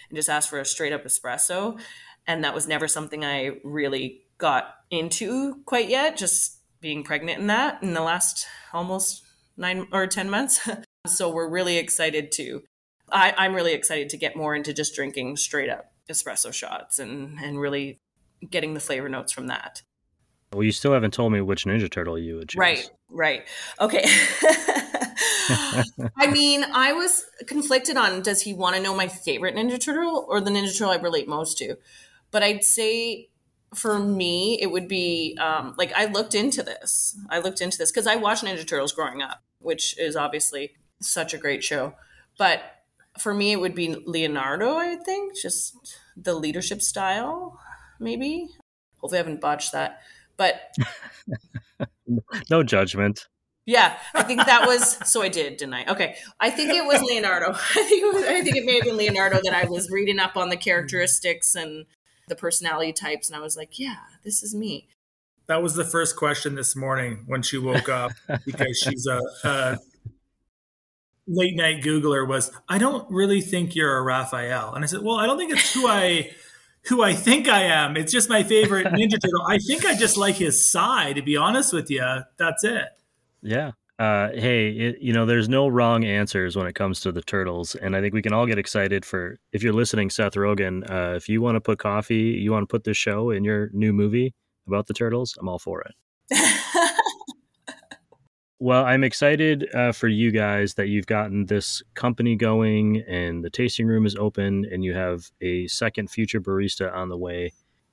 and just ask for a straight up espresso, and that was never something I really got into quite yet. Just being pregnant in that in the last almost nine or 10 months. [LAUGHS] so we're really excited to, I, I'm really excited to get more into just drinking straight up espresso shots and, and really getting the flavor notes from that. Well, you still haven't told me which Ninja Turtle you would choose. Right, right. Okay. [LAUGHS] [LAUGHS] I mean, I was conflicted on does he want to know my favorite Ninja Turtle or the Ninja Turtle I relate most to? But I'd say for me, it would be um, like I looked into this. I looked into this because I watched Ninja Turtles growing up, which is obviously such a great show. But for me, it would be Leonardo, I think, just the leadership style, maybe. Hopefully, I haven't botched that. But [LAUGHS] no judgment. Yeah, I think that was so. I did, didn't I? Okay, I think it was Leonardo. [LAUGHS] I think it was, I think it may have been Leonardo that I was reading up on the characteristics and the personality types. And I was like, yeah, this is me. That was the first question this morning when she woke up because she's a, a late night Googler was, I don't really think you're a Raphael. And I said, well, I don't think it's who I who I think I am. It's just my favorite Ninja Turtle. I think I just like his side, to be honest with you. That's it. Yeah uh, hey, it, you know, there's no wrong answers when it comes to the turtles, and I think we can all get excited for if you're listening, Seth Rogen. Uh, if you want to put coffee, you want to put this show in your new movie about the turtles, I'm all for it. [LAUGHS] well, I'm excited uh, for you guys that you've gotten this company going, and the tasting room is open, and you have a second future barista on the way.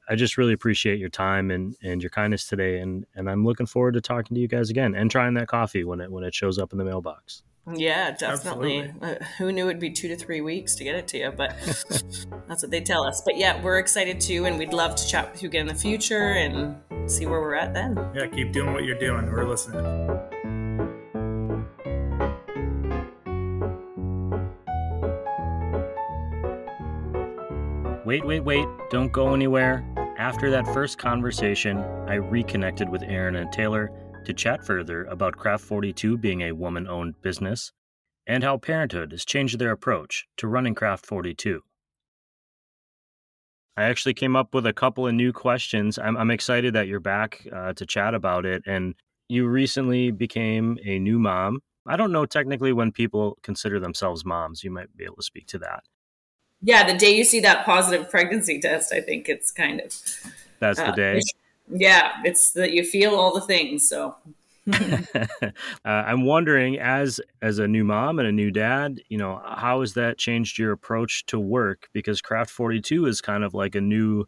I just really appreciate your time and, and your kindness today, and and I'm looking forward to talking to you guys again and trying that coffee when it when it shows up in the mailbox. Yeah, definitely. Uh, who knew it'd be two to three weeks to get it to you, but [LAUGHS] that's what they tell us. But yeah, we're excited too, and we'd love to chat with you again in the future and see where we're at then. Yeah, keep doing what you're doing. We're listening. Wait, wait, wait, don't go anywhere. After that first conversation, I reconnected with Aaron and Taylor to chat further about Craft 42 being a woman owned business and how parenthood has changed their approach to running Craft 42. I actually came up with a couple of new questions. I'm, I'm excited that you're back uh, to chat about it. And you recently became a new mom. I don't know technically when people consider themselves moms. You might be able to speak to that yeah, the day you see that positive pregnancy test, I think it's kind of that's uh, the day. Yeah, it's that you feel all the things. So [LAUGHS] [LAUGHS] uh, I'm wondering, as as a new mom and a new dad, you know, how has that changed your approach to work? Because Craft 42 is kind of like a new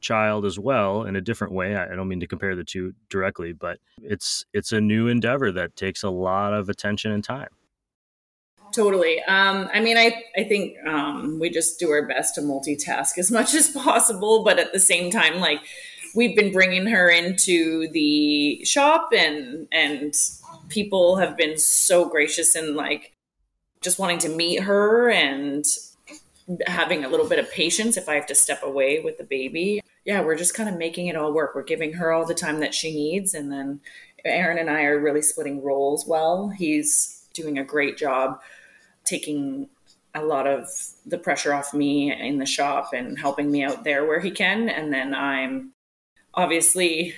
child as well in a different way. I don't mean to compare the two directly, but it's it's a new endeavor that takes a lot of attention and time. Totally. Um, I mean, I I think um, we just do our best to multitask as much as possible, but at the same time, like we've been bringing her into the shop and and people have been so gracious and like just wanting to meet her and having a little bit of patience if I have to step away with the baby. Yeah, we're just kind of making it all work. We're giving her all the time that she needs. And then Aaron and I are really splitting roles well. He's doing a great job taking a lot of the pressure off me in the shop and helping me out there where he can. And then I'm obviously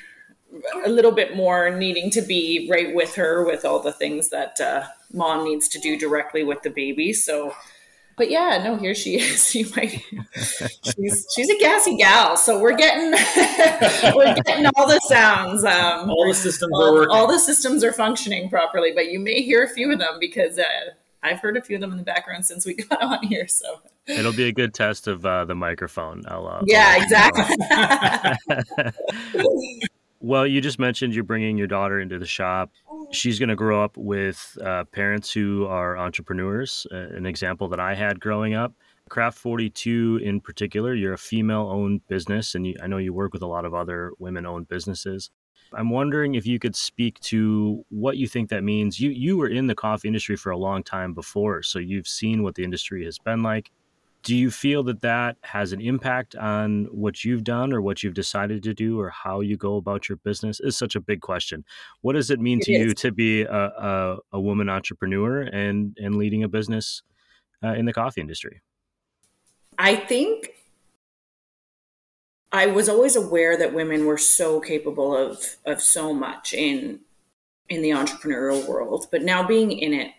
a little bit more needing to be right with her with all the things that uh, mom needs to do directly with the baby. So, but yeah, no, here she is. [LAUGHS] You might, she's she's a gassy gal. So we're getting [LAUGHS] we're getting all the sounds. Um, all the systems all, are working. All the systems are functioning properly, but you may hear a few of them because uh, I've heard a few of them in the background since we [LAUGHS] got on here. So it'll be a good test of uh, the microphone. I'll, uh, yeah, exactly. [LAUGHS] well, you just mentioned you're bringing your daughter into the shop. She's going to grow up with uh, parents who are entrepreneurs. Uh, an example that I had growing up. Craft 42 in particular, you're a female owned business, and you, I know you work with a lot of other women owned businesses. I'm wondering if you could speak to what you think that means. You you were in the coffee industry for a long time before, so you've seen what the industry has been like. Do you feel that that has an impact on what you've done or what you've decided to do or how you go about your business? Is such a big question. What does it mean it to is. you to be a, a, a, woman entrepreneur and and leading a business uh, in the coffee industry? I think I was always aware that women were so capable of of so much in in the entrepreneurial world, but now being in it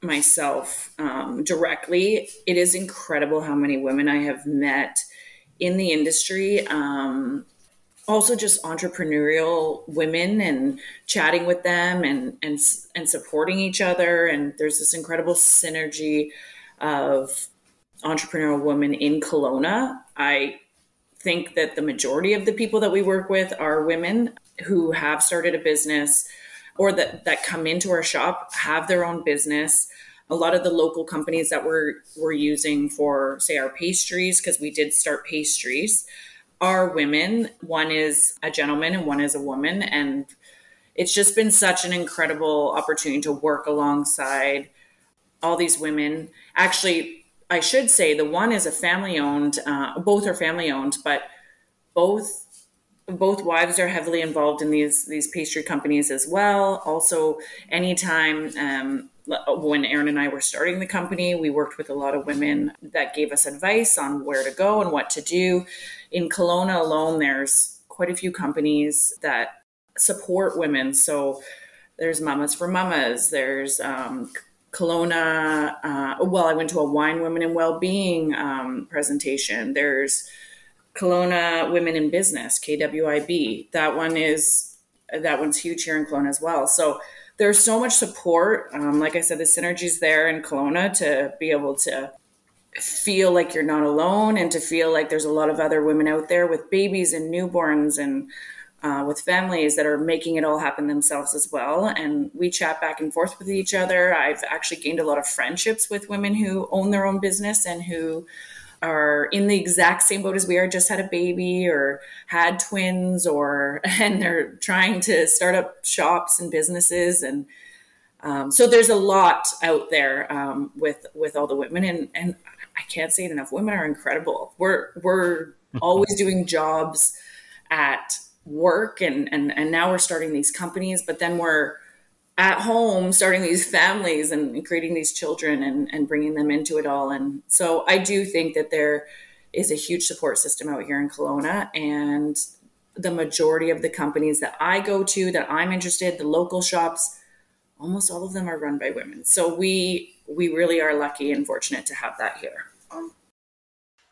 myself um, directly, it is incredible how many women I have met in the industry. Um, also, just entrepreneurial women and chatting with them and and and supporting each other. And there's this incredible synergy of entrepreneurial women in Kelowna. I think that the majority of the people that we work with are women who have started a business or that, that come into our shop have their own business. A lot of the local companies that we're, we're using for, say, our pastries, because we did start pastries, are women. One is a gentleman and one is a woman. And it's just been such an incredible opportunity to work alongside all these women. Actually, I should say the one is a family owned, uh, both are family owned, but both both wives are heavily involved in these these pastry companies as well. Also, anytime um, when Aaron and I were starting the company, we worked with a lot of women that gave us advice on where to go and what to do. In Kelowna alone, there's quite a few companies that support women. So there's Mamas for Mamas. There's um, Kelowna. Uh, well, I went to a Wine Women in Wellbeing um, presentation. There's Kelowna Women in Business, KWIB. That one is that one's huge here in Kelowna as well. So there's so much support. Um, like I said, the synergies there in Kelowna to be able to feel like you're not alone and to feel like there's a lot of other women out there with babies and newborns and uh, with families that are making it all happen themselves as well. And we chat back and forth with each other. I've actually gained a lot of friendships with women who own their own business and who are in the exact same boat as we are, just had a baby or had twins, or [LAUGHS] and they're trying to start up shops and businesses. And um, so there's a lot out there um, with with all the women, and and I can't say it enough. Women are incredible. We're we're [LAUGHS] always doing jobs at work and and and now we're starting these companies but then we're at home starting these [LAUGHS] families and creating these children and and bringing them into it all. And so I do think that there is a huge support system out here in Kelowna and the majority of the companies that I go to that I'm interested the local shops almost all of them are run by women. So we we really are lucky and fortunate to have that here um,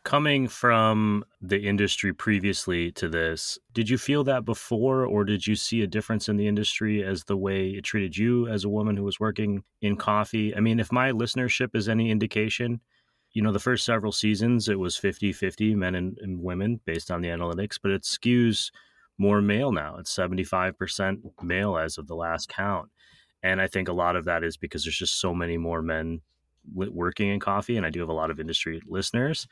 coming from the industry previously to this, did you feel that before, or did you see a difference in the industry as the way it treated you as a woman who was working in coffee? I mean, if my listenership is any indication, you know, the first several seasons it was 50 50 men and, and women based on the analytics, but it skews more male now. It's 75% male as of the last count. And I think a lot of that is because there's just so many more men working in coffee, and I do have a lot of industry listeners.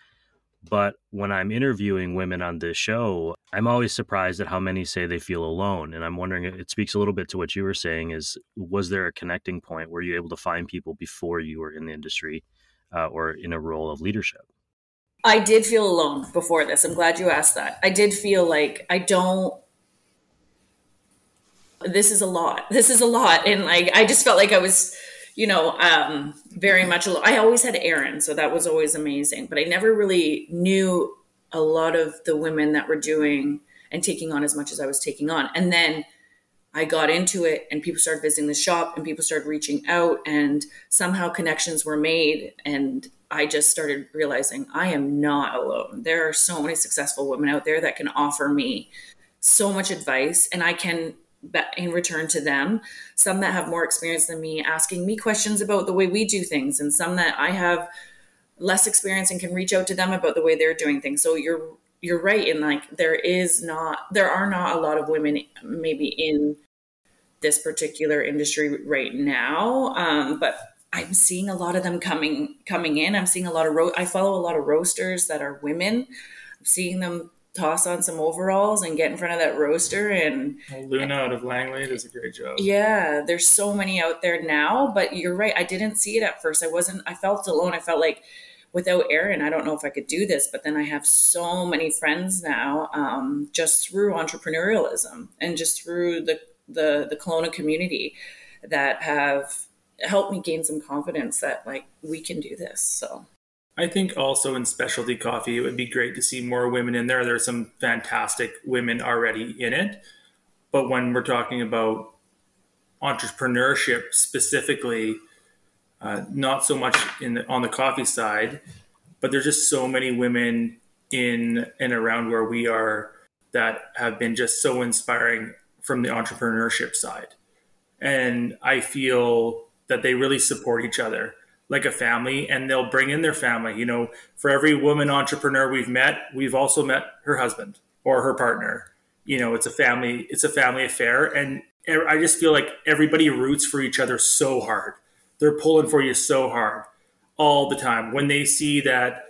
But when I'm interviewing women on this show, I'm always surprised at how many say they feel alone. And I'm wondering, it speaks a little bit to what you were saying is, was there a connecting point? Were you able to find people before you were in the industry uh, or in a role of leadership? I did feel alone before this. I'm glad you asked that. I did feel like I don't this is a lot. This is a lot. And like I just felt like I was you know, um, very much. I always had Aaron, so that was always amazing. But I never really knew a lot of the women that were doing and taking on as much as I was taking on. And then I got into it, and people started visiting the shop, and people started reaching out, and somehow connections were made. And I just started realizing I am not alone. There are so many successful women out there that can offer me so much advice, and I can in return to them. Some that have more experience than me asking me questions about the way we do things and some that i have less experience and can reach out to them about the way they're doing things. So you're you're right in like there is not there are not a lot of women maybe in this particular industry right now um, but i'm seeing a lot of them coming coming in. I'm seeing a lot of ro- i follow a lot of roasters that are women. I'm seeing them toss on some overalls and get in front of that roaster and well, Luna out of Langley does a great job. Yeah, there's so many out there now, but you're right. I didn't see it at first. I wasn't I felt alone. I felt like without Aaron, I don't know if I could do this, but then I have so many friends now um, just through entrepreneurialism and just through the the the Kelowna community that have helped me gain some confidence that like we can do this. So I think also in specialty coffee, it would be great to see more women in there. There's some fantastic women already in it. But when we're talking about entrepreneurship specifically, uh, not so much in the, on the coffee side, but there's just so many women in and around where we are that have been just so inspiring from the entrepreneurship side. And I feel that they really support each other like a family and they'll bring in their family. You know, for every woman entrepreneur we've met, we've also met her husband or her partner. You know, it's a family, it's a family affair. And I just feel like everybody roots for each other so hard. They're pulling for you so hard all the time. When they see that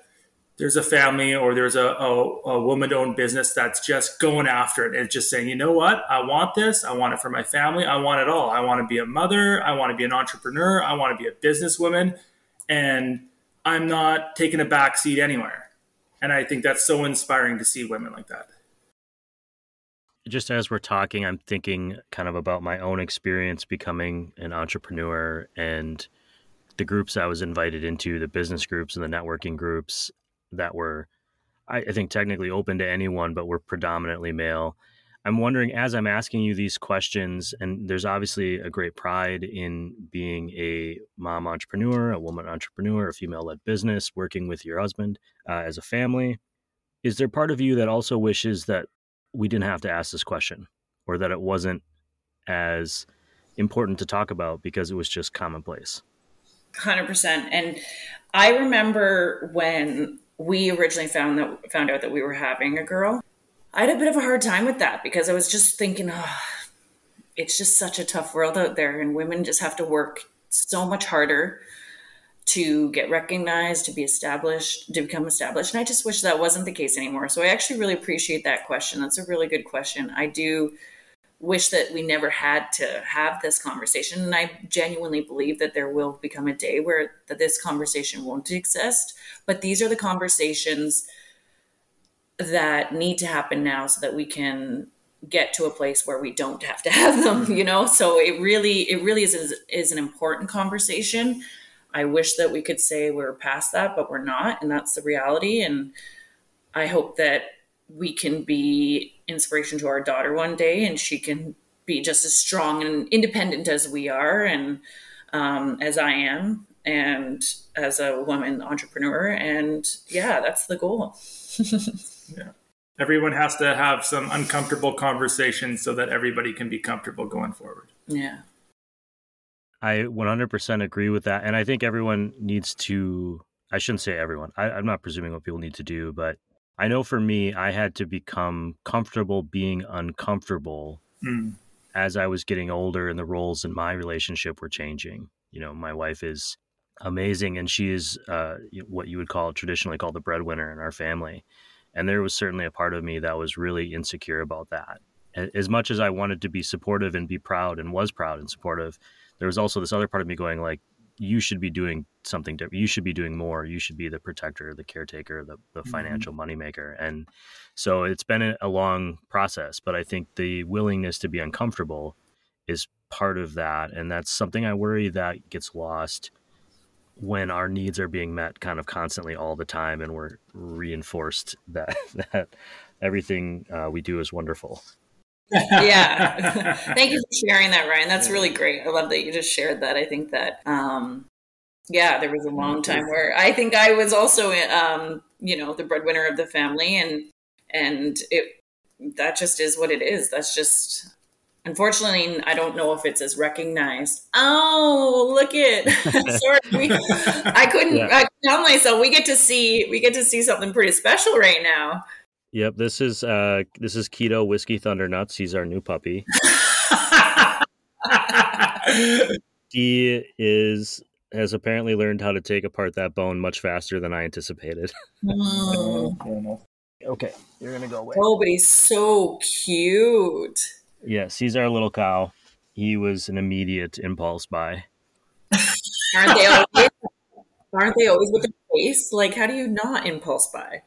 there's a family or there's a, a, a woman owned business that's just going after it and just saying, you know what, I want this. I want it for my family. I want it all. I want to be a mother. I want to be an entrepreneur. I want to be a businesswoman and I'm not taking a back seat anywhere. And I think that's so inspiring to see women like that. Just as we're talking, I'm thinking kind of about my own experience becoming an entrepreneur and the groups I was invited into, the business groups and the networking groups that were, I, I think, technically open to anyone, but were predominantly male. I'm wondering as I'm asking you these questions, and there's obviously a great pride in being a mom entrepreneur, a woman entrepreneur, a female led business, working with your husband uh, as a family. Is there part of you that also wishes that we didn't have to ask this question or that it wasn't as important to talk about because it was just commonplace? 100%. And I remember when we originally found that found out that we were having a girl I had a bit of a hard time with that because I was just thinking, oh, it's just such a tough world out there, and women just have to work so much harder to get recognized, to be established, to become established. And I just wish that wasn't the case anymore. So I actually really appreciate that question. That's a really good question. I do wish that we never had to have this conversation and i genuinely believe that there will become a day where that this conversation won't exist but these are the conversations that need to happen now so that we can get to a place where we don't have to have them you know so it really it really is is an important conversation i wish that we could say we're past that but we're not and that's the reality and i hope that we can be inspiration to our daughter one day and she can be just as strong and independent as we are and um, as i am and as a woman entrepreneur. And yeah, that's the goal. [LAUGHS] yeah. Everyone has to have some uncomfortable conversations so that everybody can be comfortable going forward. Yeah. I 100% agree with that. And I think everyone needs to, I shouldn't say everyone, I, I'm not presuming what people need to do, but I know for me, I had to become comfortable being uncomfortable mm. as I was getting older and the roles in my relationship were changing. You know, my wife is amazing and she is uh, what you would call traditionally called the breadwinner in our family. And there was certainly a part of me that was really insecure about that. As much as I wanted to be supportive and be proud and was proud and supportive, there was also this other part of me going like you should be doing something different. You should be doing more. You should be the protector the caretaker the, the mm-hmm. financial moneymaker. And so it's been a long process but i think the willingness to be uncomfortable is part of that. And that's something i worry that gets lost when our needs are being met kind of constantly all the time and we're reinforced that [LAUGHS] that everything uh, we do is wonderful [LAUGHS] yeah. [LAUGHS] Thank you for sharing that, Ryan. That's really great. I love that you just shared that. I think that, um, yeah, there was a long time where I think I was also, um, you know, the breadwinner of the family, and and it that just is what it is. That's just unfortunately I don't know if it's as recognized. Oh, look it! [LAUGHS] Sorry, we, I couldn't. Yeah. I tell myself we get to see we get to see something pretty special right now. Yep, this is uh this is Keto Whiskey Thunder Nuts. He's our new puppy. [LAUGHS] he is has apparently learned how to take apart that bone much faster than I anticipated. Mm. [LAUGHS] okay, you're gonna go away. Oh, but he's so cute. Yes, he's our little cow. He was an immediate impulse buy. aren't they always? Aren't they always with the face? Like, how do you not impulse buy?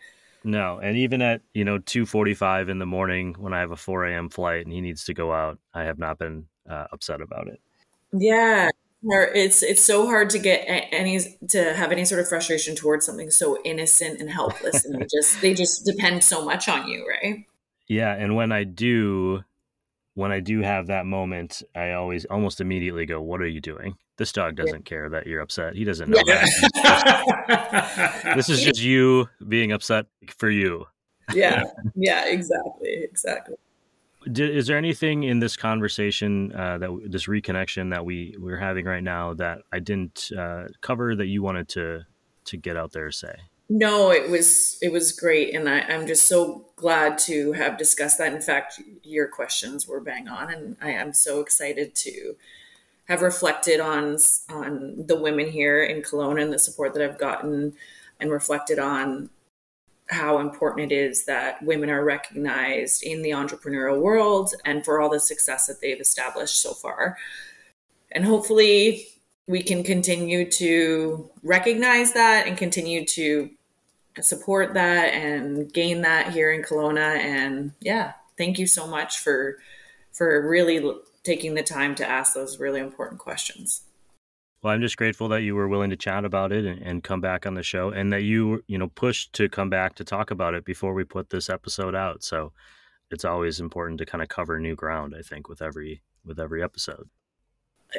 No, and even at you know two forty five in the morning when I have a four a.m. flight and he needs to go out, I have not been uh, upset about it. Yeah, it's it's so hard to get any to have any sort of frustration towards something so innocent and helpless, and they [LAUGHS] just they just depend so much on you, right? Yeah, and when I do, when I do have that moment, I always almost immediately go, "What are you doing?" This dog doesn't yeah. care that you're upset. He doesn't know yeah. that. this is just [LAUGHS] you being upset for you. yeah, [LAUGHS] yeah, exactly, exactly. Did, is there anything in this conversation uh, that this reconnection that we we're having right now that I didn't uh, cover that you wanted to to get out there say? No, it was it was great, and I, I'm just so glad to have discussed that. In fact, your questions were bang on, and I am so excited to have reflected on on the women here in Kelowna and the support that I've gotten, and reflected on how important it is that women are recognized in the entrepreneurial world and for all the success that they've established so far. And hopefully, we can continue to recognize that and continue to support that and gain that here in Kelowna. And yeah, thank you so much for for really taking the time to ask those really important questions. Well, I'm just grateful that you were willing to chat about it and, and, come back on the show, and that you, you know, pushed to come back to talk about it before we put this episode out. So, it's always important to kind of cover new ground. I think with every with every episode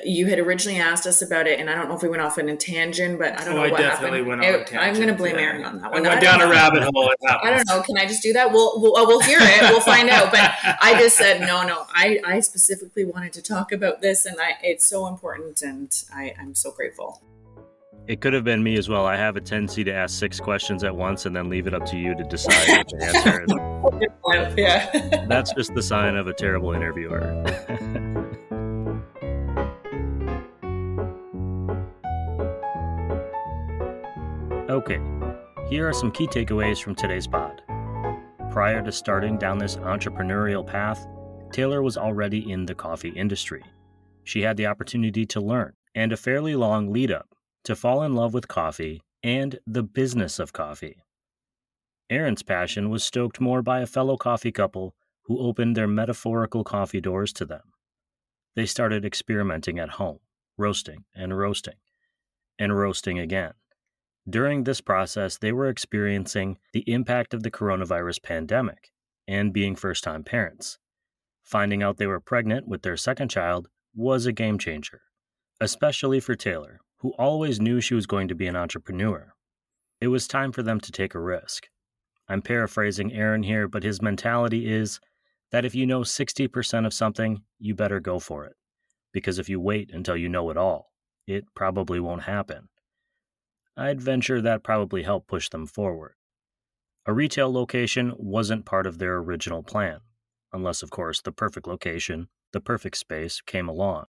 you had originally asked us about it, and I don't know if we went off in a tangent, but I don't oh, know I what definitely happened. Went on a tangent, I'm going to blame yeah. Aaron on that one. I went down a rabbit hole. I don't know. Can I just do that? We'll we'll, oh, we'll hear it. We'll find out. But I just said no, no. I I specifically wanted to talk about this, and I it's so important, and I I'm so grateful. It could have been me as well. I have a tendency to ask six questions at once and then leave it up to you to decide what the answer is. [LAUGHS] yeah. That's just the sign of a terrible interviewer. [LAUGHS] Okay, here are some key takeaways from today's pod. Prior to starting down this entrepreneurial path, Taylor was already in the coffee industry. She had the opportunity to learn and a fairly long lead up to fall in love with coffee and the business of coffee. Aaron's passion was stoked more by a fellow coffee couple who opened their metaphorical coffee doors to them. They started experimenting at home, roasting and roasting, and roasting again. During this process, they were experiencing the impact of the coronavirus pandemic and being first time parents. Finding out they were pregnant with their second child was a game changer, especially for Taylor, who always knew she was going to be an entrepreneur. It was time for them to take a risk. I'm paraphrasing Aaron here, but his mentality is that if you know 60% of something, you better go for it. Because if you wait until you know it all, it probably won't happen. I'd venture that probably helped push them forward. A retail location wasn't part of their original plan, unless, of course, the perfect location, the perfect space came along.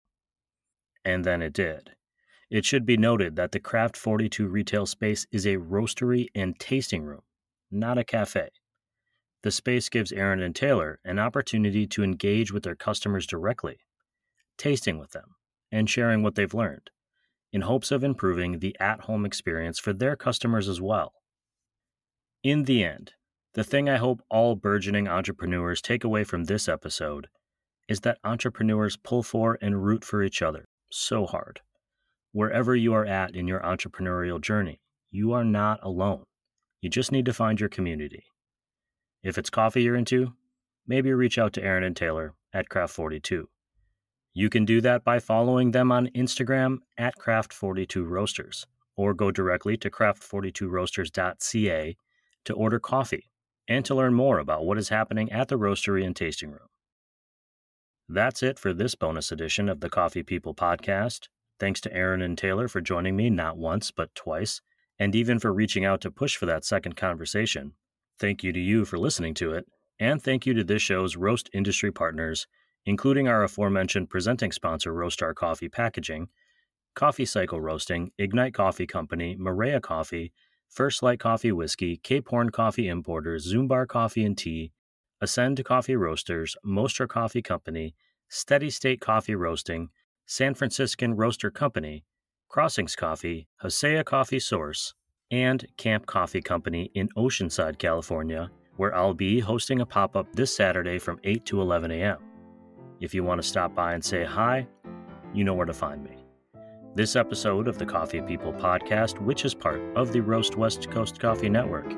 And then it did. It should be noted that the Craft 42 retail space is a roastery and tasting room, not a cafe. The space gives Aaron and Taylor an opportunity to engage with their customers directly, tasting with them, and sharing what they've learned in hopes of improving the at home experience for their customers as well. In the end, the thing I hope all burgeoning entrepreneurs take away from this episode is that entrepreneurs pull for and root for each other so hard. Wherever you are at in your entrepreneurial journey, you are not alone. You just need to find your community. If it's coffee you're into, maybe reach out to Aaron and Taylor at Craft42. You can do that by following them on Instagram at Craft42Roasters or go directly to craft42roasters.ca to order coffee and to learn more about what is happening at the roastery and tasting room. That's it for this bonus edition of the Coffee People podcast. Thanks to Aaron and Taylor for joining me not once, but twice, and even for reaching out to push for that second conversation. Thank you to you for listening to it, and thank you to this show's roast industry partners including our aforementioned presenting sponsor, Roastar Coffee Packaging, Coffee Cycle Roasting, Ignite Coffee Company, Maria Coffee, First Light Coffee Whiskey, Cape Horn Coffee Importers, Zumbar Coffee and Tea, Ascend Coffee Roasters, Mostra Coffee Company, Steady State Coffee Roasting, San Franciscan Roaster Company, Crossings Coffee, Hosea Coffee Source, and Camp Coffee Company in Oceanside, California, where I'll be hosting a pop up this Saturday from 8 to 11 a.m. If you want to stop by and say hi, you know where to find me. This episode of the Coffee People podcast, which is part of the Roast West Coast Coffee Network,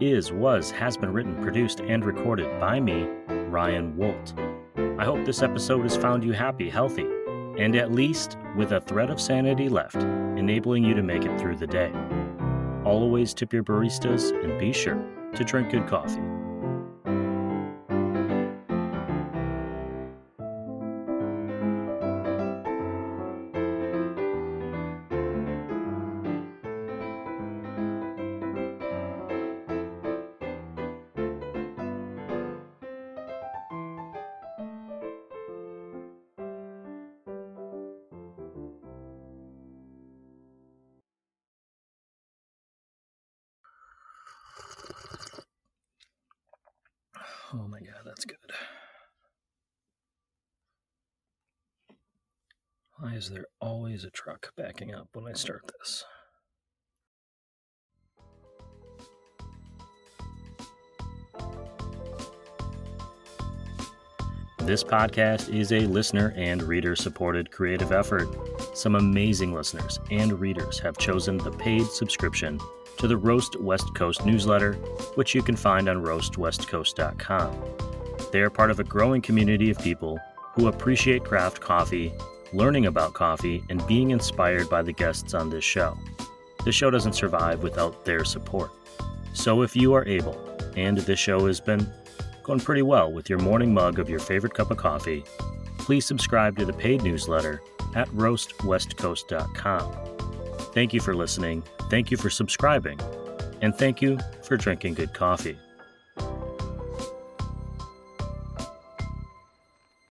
is, was, has been written, produced, and recorded by me, Ryan Woldt. I hope this episode has found you happy, healthy, and at least with a thread of sanity left, enabling you to make it through the day. Always tip your baristas and be sure to drink good coffee. Is there always a truck backing up when I start this? This podcast is a listener and reader supported creative effort. Some amazing listeners and readers have chosen the paid subscription to the Roast West Coast newsletter, which you can find on roastwestcoast.com. They are part of a growing community of people who appreciate craft coffee, learning about coffee, and being inspired by the guests on this show. This show doesn't survive without their support. So if you are able, and this show has been going pretty well with your morning mug of your favorite cup of coffee, please subscribe to the paid newsletter at roastwestcoast.com. Thank you for listening, thank you for subscribing, and thank you for drinking good coffee.